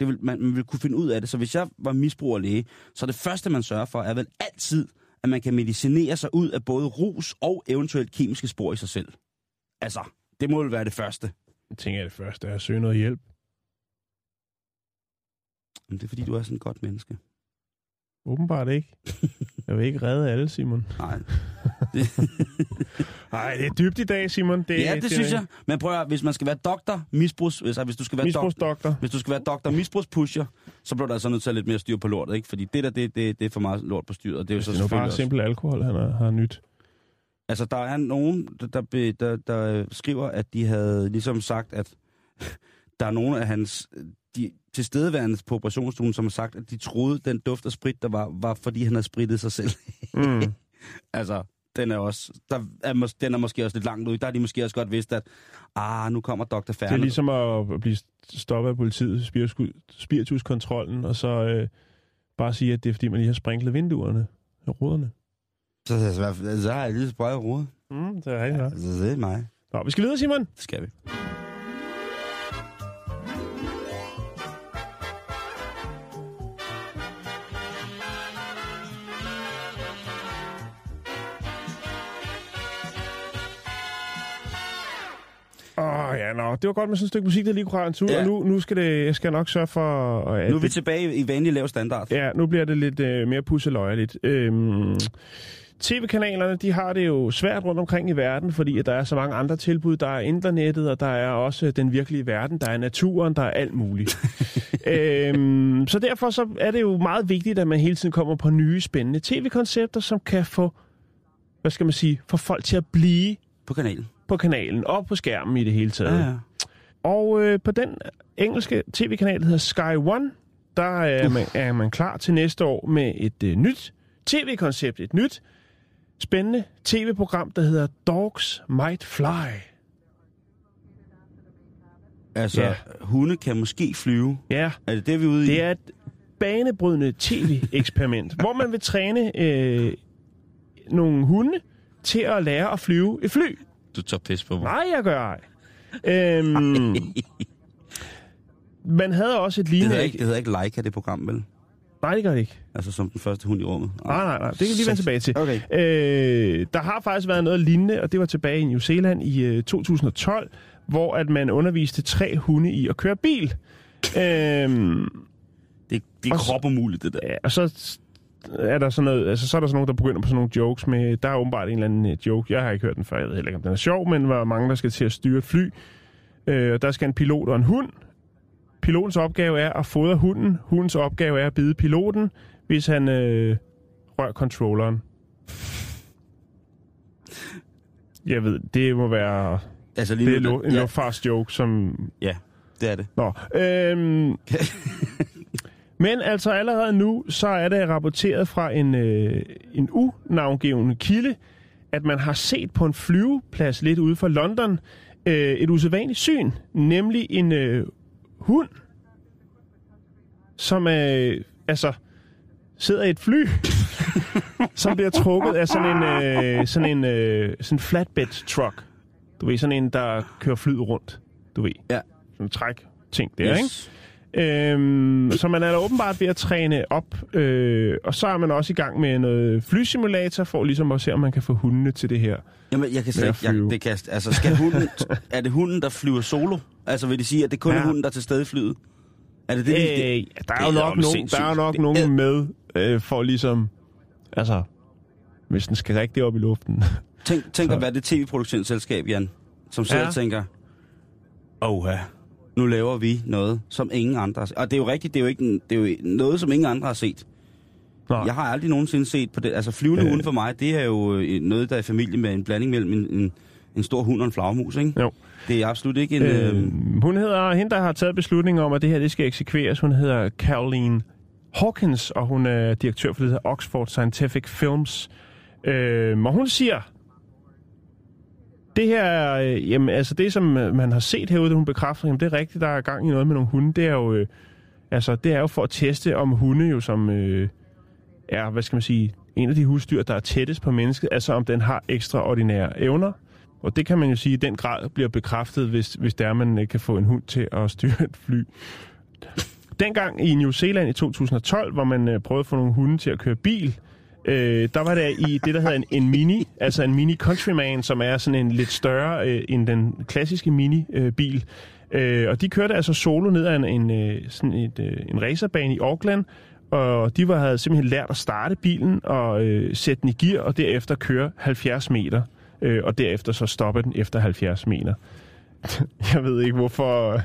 det vil, man, man vil kunne finde ud af det. Så hvis jeg var misbrugerlæge, så det første, man sørger for, er vel altid, at man kan medicinere sig ud af både rus og eventuelt kemiske spor i sig selv. Altså, det må vel være det første. Jeg tænker, det første er at søge noget hjælp. Men det er fordi, du er sådan et godt menneske. Åbenbart ikke. Jeg vil ikke redde alle, Simon. Nej. Nej, det er dybt i dag, Simon. Det, ja, det, synes jeg. Men prøv at, hvis man skal være doktor, misbrugs, altså, hvis du skal være doktor, Misbrugsdoktor. hvis du skal være doktor misbrugspusher, så bliver der altså nødt til at lidt mere styr på lortet, ikke? Fordi det der, det, det, det er for meget lort på styret, og det er jo Hvis så det er bare simpel alkohol, han har, har nyt. Altså, der er nogen, der, der, der, der skriver, at de havde ligesom sagt, at der er nogle af hans de tilstedeværende på operationsstuen, som har sagt, at de troede, den duft af sprit, der var, var fordi han havde spritet sig selv. Mm. altså, den er også, der er, mås- den er måske også lidt langt ud. Der har de måske også godt vidst, at ah, nu kommer Dr. Færne. Det er ligesom at blive stoppet af politiet, spiritus- spirituskontrollen, og så øh, bare sige, at det er, fordi man lige har sprinklet vinduerne og ruderne. Så, så, så, så har jeg lige sprøjet rodet. Mm, det er rigtigt, ja. Altså, det er mig. Nå, vi skal videre, Simon. Det skal vi. Ja, nå. Det var godt med sådan et stykke musik, der lige kunne en tur. Ja. Og nu, nu skal det, jeg skal nok sørge for... At Nu er vi det, tilbage i vanlig lav standard. Ja, nu bliver det lidt øh, mere pusseløjeligt. Øhm, TV-kanalerne, de har det jo svært rundt omkring i verden, fordi at der er så mange andre tilbud. Der er internettet, og der er også den virkelige verden. Der er naturen, der er alt muligt. øhm, så derfor så er det jo meget vigtigt, at man hele tiden kommer på nye, spændende tv-koncepter, som kan få hvad skal man sige, få folk til at blive På kanalen. På kanalen og på skærmen i det hele taget. Ja, ja. Og øh, på den engelske tv-kanal, der hedder Sky One, der er man, er man klar til næste år med et øh, nyt tv-koncept, et nyt spændende tv-program, der hedder Dogs Might Fly. Altså, Ja. hunde kan måske flyve. Ja, Er det det, vi er ude i? det er et banebrydende tv-eksperiment, hvor man vil træne øh, nogle hunde til at lære at flyve et fly. Du tager pis på mig. Nej, jeg gør ej. Øhm, man havde også et Det lignende... hedder, ikke, det hedder ikke Leica, det program, vel? Nej, det gør det ikke. Altså som den første hund i rummet. Nej, nej, nej. Det kan vi lige vende tilbage til. Okay. Øh, der har faktisk været noget lignende, og det var tilbage i New Zealand i øh, 2012, hvor at man underviste tre hunde i at køre bil. Øhm, Det, det er Og så- krop umuligt, det der. ja, og så er der sådan noget, altså så er der sådan nogen, der begynder på sådan nogle jokes med, der er åbenbart en eller anden øh, joke, jeg har ikke hørt den før, jeg ved heller ikke, om den er sjov, men hvor mange, der skal til at styre et fly. Øh, og der skal en pilot og en hund. Pilotens opgave er at fodre hunden. Hundens opgave er at bide piloten, hvis han øh, rører controlleren. Jeg ved, det må være... Altså lige Det er nu, en ja, joke, som... ja, det er det. Nå, øhm, men altså allerede nu, så er det rapporteret fra en, øh, en unavngivende kilde, at man har set på en flyveplads lidt ude for London øh, et usædvanligt syn, nemlig en øh, hund, som øh, altså sidder i et fly, som bliver trukket af sådan en, øh, sådan en øh, sådan en flatbed truck. Du ved, sådan en, der kører flyet rundt. Du ved. Ja. Sådan en træk ting der, yes. ikke? Øhm, så man er da åbenbart ved at træne op, øh, og så er man også i gang med noget flysimulator, for ligesom at se, om man kan få hundene til det her. Jamen, jeg kan slet ikke, jeg, det kan, altså, skal hunden, er det hunden, der flyver solo? Altså, vil det sige, at det kun ja. Ja. er hunden, der er til stede i flyet? Er det det, Øh, det, der, er jo nok nogen, der er nok Det nogen med, øh, for ligesom, altså, hvis den skal rigtig op i luften. Tænk, tænk Så- at være det tv-produktionsselskab, Jan, som sidder Ja. og tænker, åh nu laver vi noget, som ingen andre har set. Og det er jo rigtigt, det er jo, ikke, det er jo noget, som ingen andre har set. Nå, Jeg har aldrig nogensinde set på det. Altså flyvende Øh. øh. hunde for mig, det er jo øh, noget, der er i familie med en blanding mellem en, en, en stor hund og en flagmus, ikke? Jo. Det er absolut ikke en... Øh, øh, hun hedder, hende der har taget beslutningen om, at det her det skal eksekveres, hun hedder Caroline Hawkins, og hun er direktør for det her Oxford Scientific Films. Øh, og hun siger, det her, er, øh, jamen, altså det som øh, man har set herude, det hun bekræfter, jamen det er rigtigt, der er gang i noget med nogle hunde. Det er jo, øh, altså, det er jo for at teste, om hunde jo som øh, er, hvad skal man sige, en af de husdyr, der er tættest på mennesket, altså om den har ekstraordinære evner. Og det kan man jo sige, i den grad bliver bekræftet, hvis, hvis der man ikke kan få en hund til at styre et fly. Dengang i New Zealand i 2012, hvor man øh, prøvede at få nogle hunde til at køre bil, øh, der var der i det, der hedder en, en Mini, altså en Mini Countryman, som er sådan en lidt større øh, end den klassiske Mini-bil. Øh, øh, og de kørte altså solo ned ad en, en, øh, sådan et, øh, en racerbane i Auckland, og de var, havde simpelthen lært at starte bilen og øh, sætte den i gear, og derefter køre 70 meter, øh, og derefter så stoppe den efter 70 meter. Jeg ved ikke, hvorfor... Øh,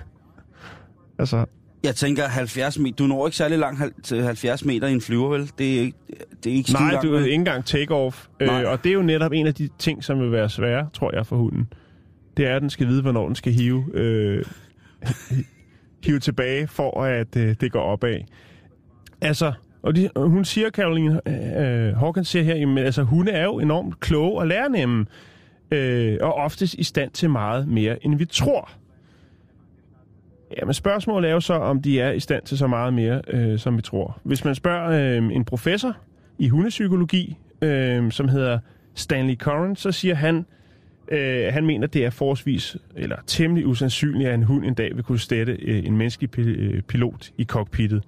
altså, jeg tænker 70 meter. Du når ikke særlig langt til 70 meter i en flyver, vel? Det er ikke, det er ikke Nej, langt, du er ikke engang take-off. Øh, og det er jo netop en af de ting, som vil være svære, tror jeg, for hunden. Det er, at den skal vide, hvornår den skal hive, øh, hive tilbage, for at øh, det går opad. Altså, og de, hun siger, Caroline øh, Hawkins siger her, jamen, altså, hunde er jo enormt kloge og lærernemme, øh, og oftest i stand til meget mere, end vi tror. Ja, men spørgsmålet er jo så, om de er i stand til så meget mere, øh, som vi tror. Hvis man spørger øh, en professor i hundepsykologi, øh, som hedder Stanley Curran, så siger han, øh, han mener, det er forholdsvis, eller temmelig usandsynligt, at en hund en dag vil kunne stætte øh, en menneskelig øh, pilot i cockpittet.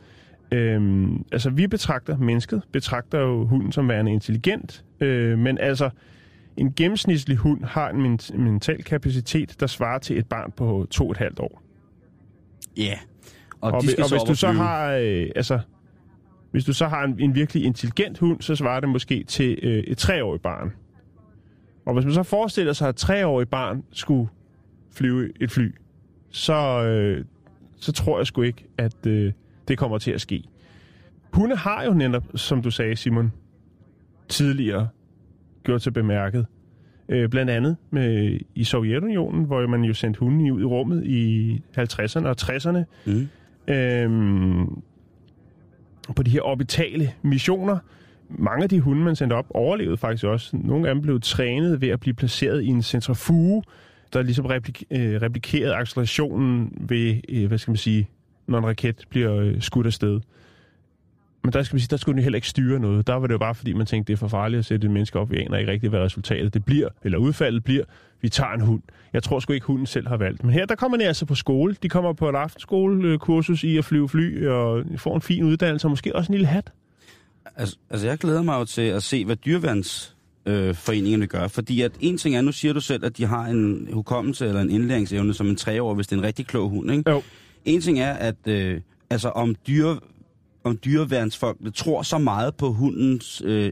Øh, altså vi betragter, mennesket betragter jo hunden som værende intelligent, øh, men altså en gennemsnitlig hund har en mental kapacitet, der svarer til et barn på to og et halvt år. Ja. Og, Og, de skal og så hvis du så har, øh, altså, hvis du så har en, en virkelig intelligent hund, så svarer det måske til øh, et treårigt barn. Og hvis man så forestiller sig, at et treårigt barn skulle flyve et fly, så, øh, så tror jeg sgu ikke, at øh, det kommer til at ske. Hunde har jo netop, som du sagde, Simon, tidligere gjort sig bemærket. Øh, blandt andet med, i Sovjetunionen, hvor man jo sendte hunde ud i rummet i 50'erne og 60'erne. Mm. Øhm, på de her orbitale missioner. Mange af de hunde, man sendte op, overlevede faktisk også. Nogle af dem blev trænet ved at blive placeret i en centrifuge, der ligesom replik- øh, replikerede accelerationen ved, øh, hvad skal man sige, når en raket bliver øh, skudt afsted. Men der skal man sige, der skulle den heller ikke styre noget. Der var det jo bare, fordi man tænkte, det er for farligt at sætte et menneske op. Vi aner ikke rigtigt, hvad resultatet det bliver, eller udfaldet bliver. Vi tager en hund. Jeg tror sgu ikke, hunden selv har valgt. Men her, der kommer de altså på skole. De kommer på et aftenskolekursus i at flyve fly, og får en fin uddannelse, og måske også en lille hat. Altså, altså, jeg glæder mig jo til at se, hvad dyreværnsforeningerne øh, gør. Fordi at en ting er, nu siger du selv, at de har en hukommelse eller en indlæringsevne som en treår, hvis det er en rigtig klog hund, ikke? Jo. En ting er, at øh, altså, om, dyre, om dyreværnsfolk tror så meget på hundens øh,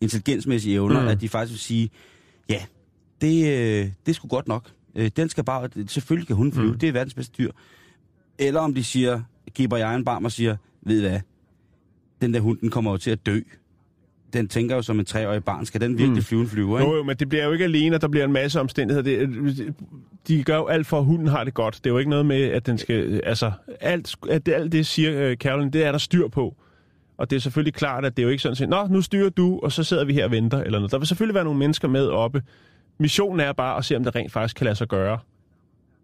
intelligensmæssige evner, Mm. at de faktisk vil sige, ja, det, øh, det er sgu godt nok. Øh, den skal bare, selvfølgelig kan hunden flyve, Mm. det er verdens bedste dyr. Eller om de siger, giver jeg en barm og siger, ved hvad, den der hund, den kommer jo til at dø. Den tænker jo som en treårig barn, skal den virkelig Mm. flyve en flyver, ikke? Jo, jo, men det bliver jo ikke alene, at der bliver en masse omstændigheder. Det, de gør jo alt for, at hunden har det godt. Det er jo ikke noget med, at den skal... Altså, alt, at det, alt det, siger øh, Caroline, det er der styr på. Og det er selvfølgelig klart, at det er jo ikke sådan, at Nå, nu styrer du, og så sidder vi her og venter. Eller noget. Der vil selvfølgelig være nogle mennesker med oppe. Missionen er bare at se, om det rent faktisk kan lade sig gøre.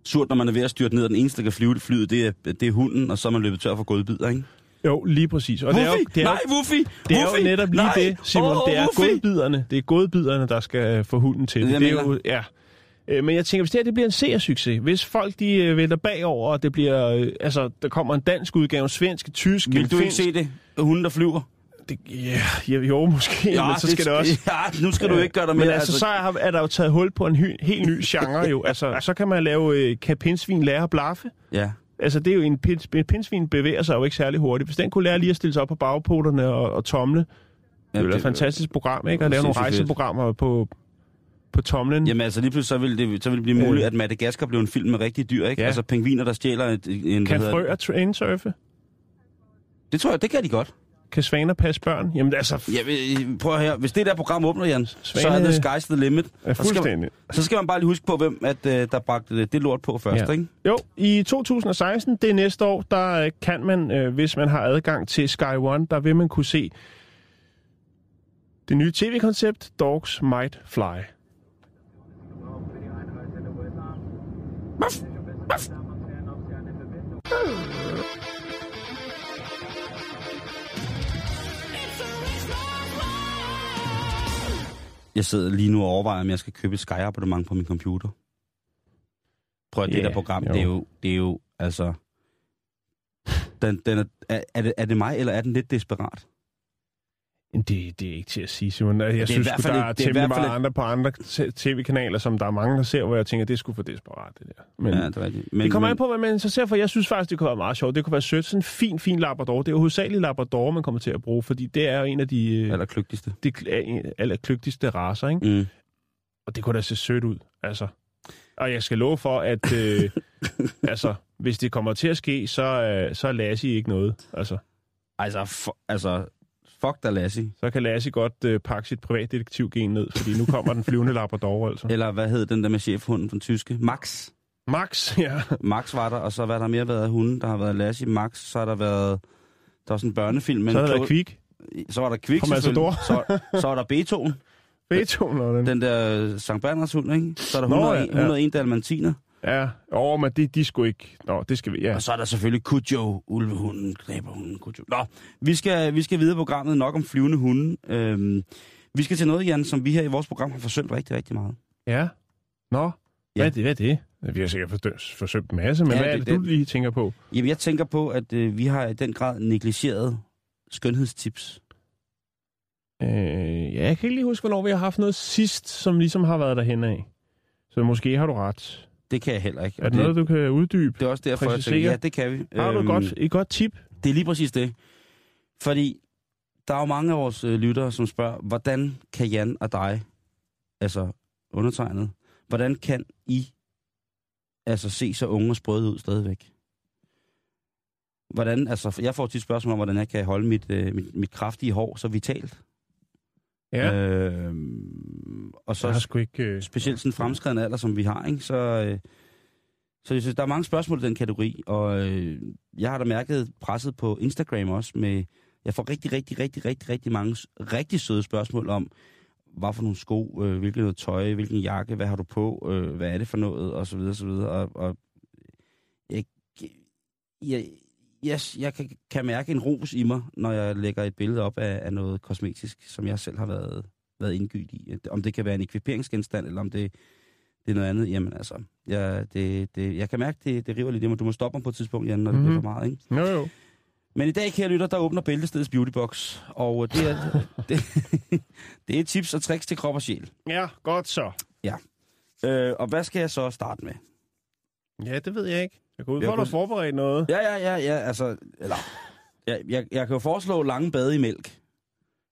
Surt, når man er ved at styrte ned, og den eneste, der kan flyve det flyet, det er, det er hunden, og så er man løbet tør for godbidder, ikke? Jo, lige præcis. Og det er jo, det er Nej, Wuffy! det er Wuffy! jo netop lige Nej! det, Simon. Åh, det er Wuffy! godbiderne. Det er godbiderne, der skal få hunden til. Det er det. det, det er jo, ja. Øh, Men jeg tænker, hvis det her det bliver en seersucces, hvis folk de øh, vælter bagover, og det bliver, øh, altså, der kommer en dansk udgave, en svensk, tysk, Vil en du ikke finsk, se det? Hunden, der flyver? Det, ja, jo, måske, ja, men så skal det, også... Ja, nu skal du ikke gøre dig med. Men altså, så er, er der jo taget hul på en hy, helt ny genre jo. Altså, så kan man lave, øh, kan pindsvin lære at blaffe? Ja. Altså, det er jo en, pins, pindsvin bevæger sig jo ikke særlig hurtigt. Hvis den kunne lære lige at stille sig op på bagpoterne og, og tomle, det er et fantastisk program, ikke? At lave nogle sindssygt fedt. rejseprogrammer på, på tomlen. Jamen altså lige pludselig så vil det, så vil det blive muligt, at Madagaskar blev en film med rigtige dyr, ikke? Ja. Altså pingviner, der stjæler et, en... kan frøer trainsurfe? Det tror jeg, det kan de godt. Kan svaner passe børn? Jamen altså, Ja, prøv her. Hvis det der program åbner, Jan, så Svane- er det sky's the limit. er Så skal, fuldstændig. så skal man bare lige huske på, hvem at, øh, der bragte det, det lort på først, Ja. ikke? Jo, i 2016, det er næste år, der øh, kan man, øh, hvis man har adgang til Sky One, der vil man kunne se det nye tv-koncept Dogs Might Fly. Jeg sidder lige nu og overvejer, om jeg skal købe et Sky-abonnement på min computer. Prøv at det Ja, der program, jo. det er jo, det er jo, altså... Den, den er, er, er, det, er det mig, eller er den lidt desperat? Det, det er ikke til at sige, Simon. Jeg i synes, sgu, fald der er det i temmelig meget et- andre på andre tv-kanaler, som der er mange, der ser, hvor jeg tænker, det sgu for desperat, det der. Men, Ja, det er rigtigt. Men, det kommer men, an på, hvad man interesserer for. Jeg synes faktisk, det kunne være meget sjovt. Det kunne være sødt. Sådan en fin, fin Labrador. Det er jo hovedsageligt Labrador, man kommer til at bruge, fordi det er jo en af de, øh, Eller kløgtigste. de kl- allerkløgtigste raser, ikke? Mm. Og det kunne da se sødt ud, altså. Og jeg skal love for, at øh, altså, hvis det kommer til at ske, så, øh, så er Lassie ikke noget. Altså, Altså, for, altså, fuck da Lassie. så kan Lassie godt øh, pakke sit privatdetektivgen ned, fordi nu kommer den flyvende Labrador, altså. Eller hvad hed den der med chefhunden, den tyske? Max. Max, ja. Max var der, og så hvad der mere været af hunden. Der har været Lassie, Max, så har der været... Der var sådan en børnefilm. med Så har der været klog- Kvik. Så var der Kvik, selvfølgelig. Så, så var der Beethoven, Beethoven og den. den der Sankt Bernards hund, ikke? Så er der Nå, 101, ja, ja. 101 dalmatiner. Ja, åh, men de, de skulle ikke... Nå, det skal vi, ja. Og så er der selvfølgelig Kujo, ulvehunden, dræberhunden, Kujo. Nå, vi skal, vi skal videre programmet nok om flyvende hunde. Øhm, vi skal til noget, Jan, som vi her i vores program har forsømt rigtig, rigtig meget. Ja. Nå, Ja. hvad er det? Hvad er det? Vi har sikkert forsøgt, forsøgt en masse, men Ja, hvad er det- det, du lige tænker på? Jamen, jeg tænker på, at øh, vi har i den grad negligeret skønhedstips. Øh, ja, jeg kan ikke lige huske, hvornår vi har haft noget sidst, som ligesom har været derhen af. Så måske har du ret. Det kan jeg heller ikke. Er det noget, du kan uddybe? det er også derfor, jeg præcisere? tænker, ja, det kan vi. Har du et Øhm, godt, et godt tip? Det er lige præcis det. Fordi der er jo mange af vores øh, lyttere, som spørger, hvordan kan Jan og dig, altså undertegnet, hvordan kan I altså se så unge og sprøde ud stadigvæk? Hvordan, altså, jeg får tit spørgsmål om, hvordan jeg kan holde mit, øh, mit, mit kraftige hår så vitalt. Ja, øh, og så jeg har sgu ikke... Øh, specielt sådan en fremskreden alder, som vi har, ikke? Så, øh, så jeg synes, der er mange spørgsmål i den kategori, og øh, jeg har da mærket presset på Instagram også med, jeg får rigtig, rigtig, rigtig, rigtig, rigtig mange rigtig søde spørgsmål om, hvad for nogle sko, øh, hvilket noget tøj, hvilken jakke, hvad har du på, øh, hvad er det for noget, og så videre, og så videre. Og, og jeg, jeg, jeg, jeg kan, kan mærke en ros i mig, når jeg lægger et billede op af, af noget kosmetisk, som jeg selv har været, været indgydt i. Om det kan være en ekviperingsgenstand, eller om det, det er noget andet. Jamen altså, jeg, det, det, jeg kan mærke, det, det river lidt i mig. Du må stoppe mig på et tidspunkt, Jan, når det Mhm. bliver for meget, ikke? Jo, jo. Men i dag, kære lytter, der åbner Bæltestedets Beautybox. Og det er, det, det er tips og tricks til krop og sjæl. Ja, godt så. Øh, og hvad skal jeg så starte med? Ja, det ved jeg ikke. Jeg går ud for, at du har forberedt noget. Ja, ja, ja, ja, altså... Eller, jeg, jeg, jeg kan jo foreslå lange bade i mælk.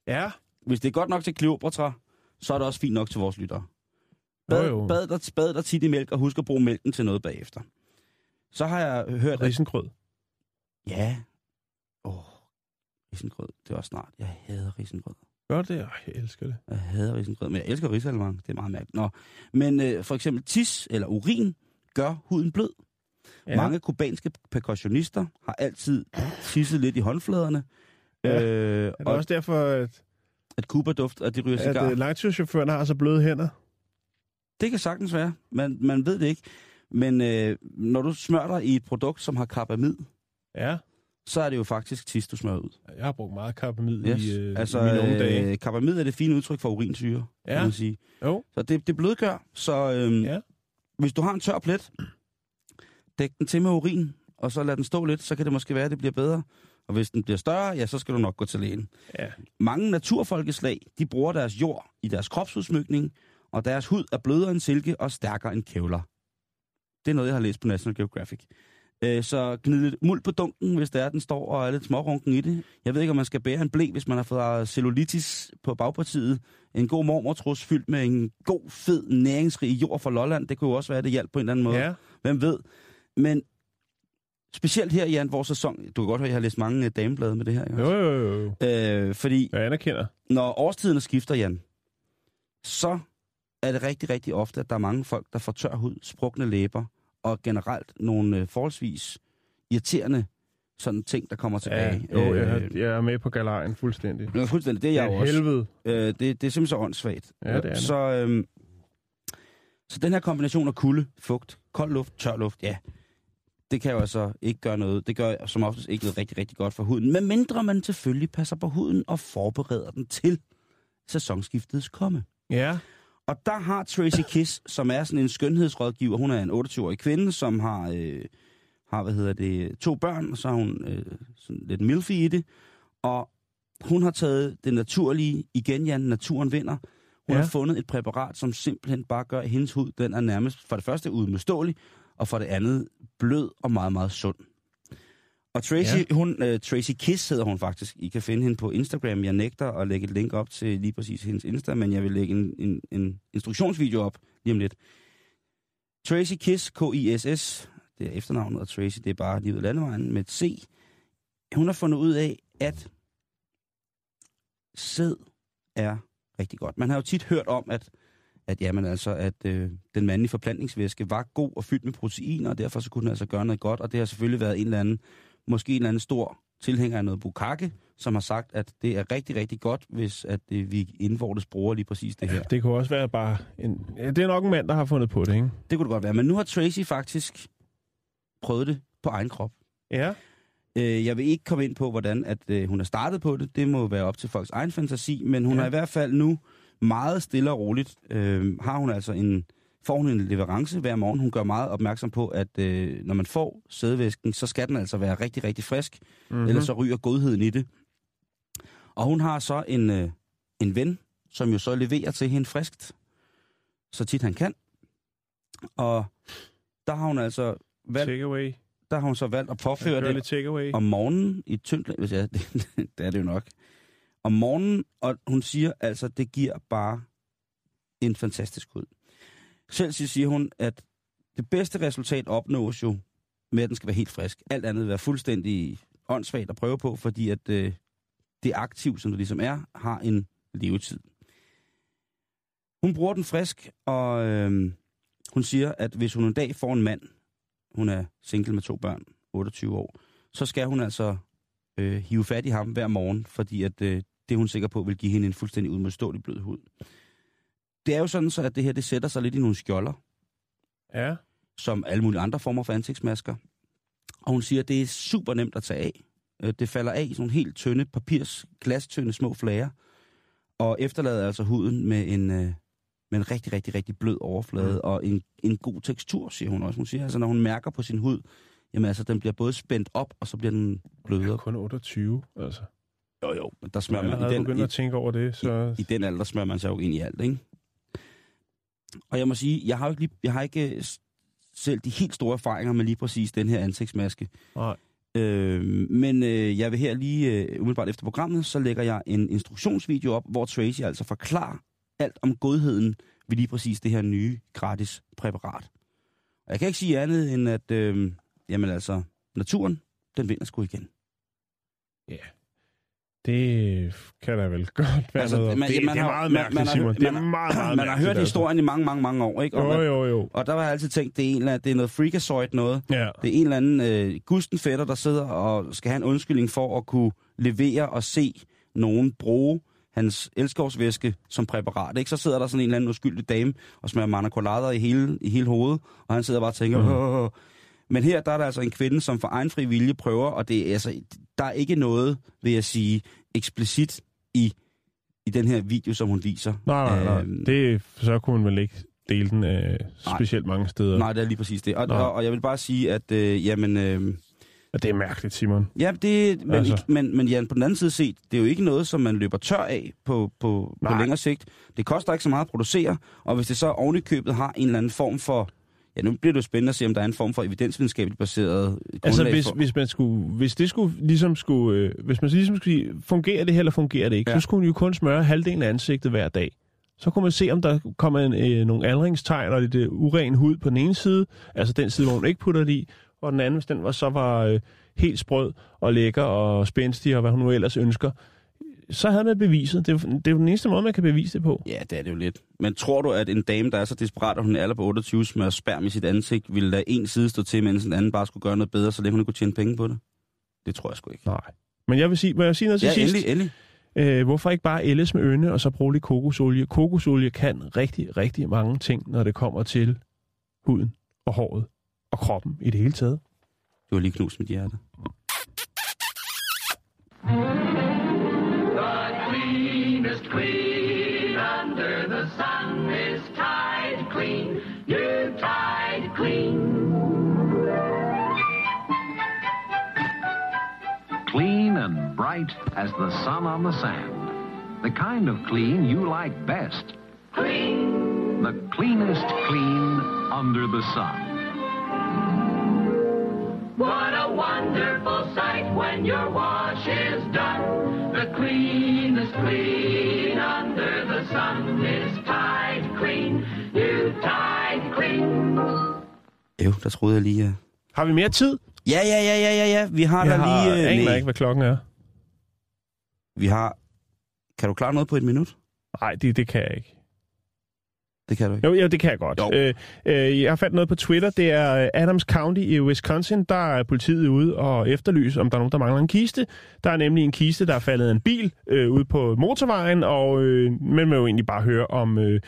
Ja, Hvis det er godt nok til Kleopatra, så er det også fint nok til vores lyttere. Bad, Jo, jo. bad, der, bad der tit i mælk, og husk at bruge mælken til noget bagefter. Så har jeg hørt, at... risengrød. Ja. Åh, risengrød. Det er også snart. Jeg hader risengrød. Gør det? Jeg elsker det. Jeg hader risengrød, men jeg elsker risalemang. Det er meget mærkeligt. Nå. Men øh, for eksempel tis eller urin gør huden blød. Ja. Mange kubanske percussionister har altid tisset lidt i håndfladerne. Ja. Øh, Er det og også derfor, at, at Cuba duft, at de ryger at cigar. øh, langturschaufføren har så bløde hænder? Det kan sagtens være. Man, man ved det ikke. Men øh, når du smører dig i et produkt, som har karbamid, Ja. så er det jo faktisk tis, du smører ud. Jeg har brugt meget karbamid Yes. i, øh, altså, i mine unge dage. øh, karbamid er det fine udtryk for urinsyre, ja. Kan man sige. Jo. Så det, det blødgør. Så øhm, Ja. hvis du har en tør plet, dæk den til med urin, og så lad den stå lidt, så kan det måske være, at det bliver bedre. Og hvis den bliver større, ja, så skal du nok gå til lægen. Ja. Mange naturfolkeslag, de bruger deres jord i deres kropsudsmykning, og deres hud er blødere end silke og stærkere end kævler. Det er noget, jeg har læst på National Geographic. Øh, Så gnid lidt muld på dunken, hvis det er, den står og er lidt smårunken i det. Jeg ved ikke, om man skal bære en blæ, hvis man har fået cellulitis på bagpartiet. En god mormortrus fyldt med en god, fed, næringsrig jord fra Lolland. Det kunne jo også være, at det hjalp på en eller anden måde. Ja. Hvem ved? Men specielt her, Jan, vores sæson... Du kan godt høre, at jeg har læst mange øh, dameblade med det her. Ikke? Jo, jo, jo, jo. Øh, fordi Jeg anerkender. når årstiderne skifter, Jan, så er det rigtig, rigtig ofte, at der er mange folk, der får tør hud, sprukne læber, og generelt nogle øh, forholdsvis irriterende sådan ting, der kommer tilbage. Ja, jo, jeg, Øh, har- jeg er med på galejen fuldstændig. det er fuldstændig, det er jeg jo også. helvede. Øh, det, det er simpelthen så åndssvagt. Ja, det er det. Så, øhm, så den her kombination af kulde, fugt, kold luft, tør luft, ja, det kan jo altså ikke gøre noget. Det gør som oftest ikke noget rigtig, rigtig godt for huden. Men mindre man selvfølgelig passer på huden og forbereder den til sæsonskiftets komme. Ja. Og der har Tracy Kiss, som er sådan en skønhedsrådgiver, hun er en 28-årig kvinde, som har, øh, har hvad hedder det, to børn, og så har hun øh, sådan lidt milfy i det. Og hun har taget det naturlige, igen Jan, naturen vinder. Hun Ja. har fundet et præparat, som simpelthen bare gør, at hendes hud, den er nærmest for det første udmodståelig, og for det andet blød og meget, meget sund. Og Tracy, ja. hun, uh, Tracy Kiss hedder hun faktisk. I kan finde hende på Instagram. Jeg nægter at lægge et link op til lige præcis hendes Insta, men jeg vil lægge en, en, en instruktionsvideo op lige om lidt. Tracy Kiss, K-I-S-S, det er efternavnet, og Tracy, det er bare lige af landevejen med et C. Hun har fundet ud af, at sæd er rigtig godt. Man har jo tit hørt om, at, at, jamen altså, at øh, den mandlige forplantningsvæske var god og fyldt med proteiner, og derfor så kunne den altså gøre noget godt, og det har selvfølgelig været en eller anden, måske en eller anden stor tilhænger af noget bukake, som har sagt, at det er rigtig, rigtig godt, hvis at øh, vi indvortes bruger lige præcis det her. Det kunne også være bare en... Ja, det er nok en mand, der har fundet på det, ikke? Det kunne det godt være, men nu har Tracy faktisk prøvet det på egen krop. Ja. Øh, jeg vil ikke komme ind på, hvordan at, øh, hun er startet på det. Det må være op til folks egen fantasi, men hun Ja. ja. har i hvert fald nu meget stille og roligt, øh, har hun altså en, får hun en leverance hver morgen. Hun gør meget opmærksom på, at øh, når man får sædevæsken, så skal den altså være rigtig, rigtig frisk, Mm-hmm. ellers så ryger godheden i det. Og hun har så en, øh, en ven, som jo så leverer til hende friskt, så tit han kan. Og der har hun altså valgt, Takeaway. der har hun så valgt at påføre det om morgenen i tyndt. Ja, det, det er det jo nok. Om morgenen, og hun siger altså, det giver bare en fantastisk hud. Selv siger hun, at det bedste resultat opnås jo med, at den skal være helt frisk. Alt andet vil være fuldstændig åndssvagt at prøve på, fordi at øh, det aktiv, som det ligesom er, har en levetid. Hun bruger den frisk, og øh, hun siger, at hvis hun en dag får en mand, hun er single med to børn, 28 år, så skal hun altså øh, hive fat i ham hver morgen, fordi at, øh, det er hun sikker på vil give hende en fuldstændig udmodståelig blød hud. Det er jo sådan så, at det her det sætter sig lidt i nogle skjolder, Ja. som alle mulige andre former for ansigtsmasker. Og hun siger, at det er super nemt at tage af. Øh, Det falder af i sådan nogle helt tynde, papirs, glastynde små flager, og efterlader altså huden med en, øh, med en rigtig, rigtig, rigtig blød overflade mm. og en, en god tekstur, siger hun også. Hun siger, altså når hun mærker på sin hud, jamen altså den bliver både spændt op, og så bliver den blødere. Kun 28, altså. Jo, jo, men der Jeg smører man i den, begyndt i, at tænke over det, så... i den alder smører man sig jo ind i alt, ikke? Og jeg må sige, jeg har jo ikke, lige, jeg har ikke øh, selv de helt store erfaringer med lige præcis den her ansigtsmaske. Nej. Øh, men øh, jeg vil her lige, øh, umiddelbart efter programmet, så lægger jeg en instruktionsvideo op, hvor Tracy altså forklarer alt om godheden ved lige præcis det her nye gratis præparat. Og jeg kan ikke sige andet end, at øh, jamen altså, naturen, den vinder sgu igen. Det kan der vel godt være Altså, noget man- det, man det er har- meget man- mærkeligt, man har- Simon. Det er man- meget, meget Man har hørt altså. historien i mange, mange, mange år, ikke? Og, Jo, man, jo, jo. og der har jeg altid tænkt, det er, en eller anden, det er noget freakazoid noget. Ja. Det er en eller anden øh, gusten fætter, der sidder og skal have en undskyldning for at kunne levere og se nogen bruge hans elskovsvæske som præparat. Ikke? Så sidder der sådan en eller anden uskyldig dame og smager manacolader i hele, i hele hovedet, og han sidder bare og tænker... Mm. Men her der er der altså en kvinde, som for egen fri vilje prøver, og det er altså, der er ikke noget, vil jeg sige, eksplicit i, i den her video, som hun viser. Nej, nej, nej. Øhm, Det, så kunne man vel ikke dele den øh, specielt mange steder. Nej, det er lige præcis det. Og, og, og jeg vil bare sige, at øh, jamen... Øh, Og det er mærkeligt, Simon. Ja, det, men, Altså. men, men Jan, på den anden side set, det er jo ikke noget, som man løber tør af på, på, på Nej. længere sigt. Det koster ikke så meget at producere, og hvis det så oven i købet har en eller anden form for... Ja, nu bliver det jo spændende at se, om der er en form for evidensvidenskabeligt baseret grundlag Altså, hvis, for... hvis, man skulle, hvis det skulle ligesom skulle, øh, hvis man ligesom skulle sige, fungerer det her, eller fungerer det ikke, ja. Ja. så skulle man jo kun smøre halvdelen af ansigtet hver dag. Så kunne man se, om der kommer en, øh, nogle aldringstegn og lidt øh, uren hud på den ene side, altså den side, hvor man ikke putter det i, og den anden, hvis den var, så var øh, helt sprød og lækker og spændstig, og hvad hun nu ellers ønsker, så havde man beviset. Det er, jo- det er jo den eneste måde, man kan bevise det på. Ja, det er det jo lidt. Men tror du, at en dame, der er så desperat, at hun er alder på 28, smører sperm i sit ansigt, ville lade en side stå til, mens den anden bare skulle gøre noget bedre, så længe hun kunne tjene penge på det? Det tror jeg sgu ikke. Nej. Men jeg vil sige, må jeg sige noget til Ja, sidst? endelig, endelig. Øh, hvorfor ikke bare ældes med øne, og så bruge lidt kokosolie? Kokosolie kan rigtig, rigtig mange ting, når det kommer til huden og håret og kroppen i det hele taget. Det var lige knust mit hjerte. Cleanest queen under the sun is Tide Queen, new Tide Queen. Clean and bright as the sun on the sand. The kind of clean you like best. Clean, The cleanest clean under the sun. What a wonderful sight when your wash is done. The cleanest queen under the sun is Tide Queen, new Tide Queen. Jo, der troede jeg lige... Uh... Har vi mere tid? Ja, ja, ja, ja, ja, ja. Vi har Jeg da har, lige... aner nej. ikke, hvad klokken er. Vi har... Kan du klare noget på et minut? Nej, det, det kan jeg ikke. Det kan du ikke. Jo, jo det kan jeg godt. Jo. Øh, øh, jeg har fandt noget på Twitter. Det er øh, Adams County i Wisconsin. Der er politiet ude og efterlyse, om der er nogen, der mangler en kiste. Der er nemlig en kiste, der er faldet af en bil øh, ude på motorvejen, og øh, man vil jo egentlig bare høre, om øh,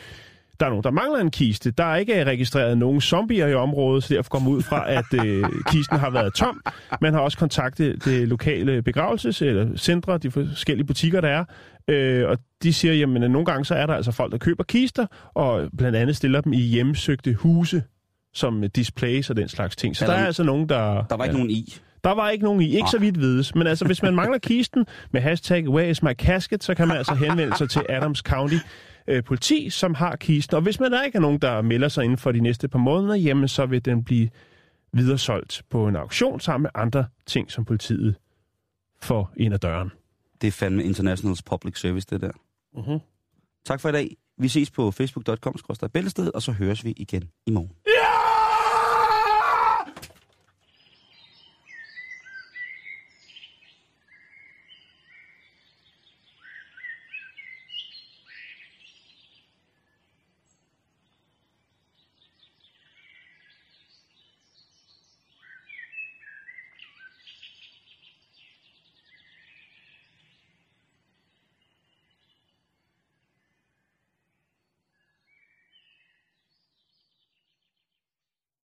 der er nogen, der mangler en kiste. Der er ikke registreret nogen zombier i området, så derfor man ud fra, at øh, kisten har været tom. Man har også kontaktet det lokale begravelses- eller centre, de forskellige butikker, der er, øh, og de siger, jamen at nogle gange så er der altså folk, der køber kister, og blandt andet stiller dem i hjemsøgte huse, som displays og den slags ting. Så Er der, der- er altså nogen, der... Der var ikke ja. nogen i. Der var ikke nogen i, ikke så vidt vides. Men altså, hvis man mangler kisten med hashtag Where is my casket, så kan man altså henvende sig til Adams County øh, politi, som har kisten. Og hvis man der ikke er nogen, der melder sig inden for de næste par måneder, jamen så vil den blive videresolgt på en auktion sammen med andre ting, som politiet får ind ad døren. Det er fandme Internationals Public Service, det der. Uh-huh. Tak for i dag. Vi ses på facebook.com-bæltested, og så høres vi igen i morgen.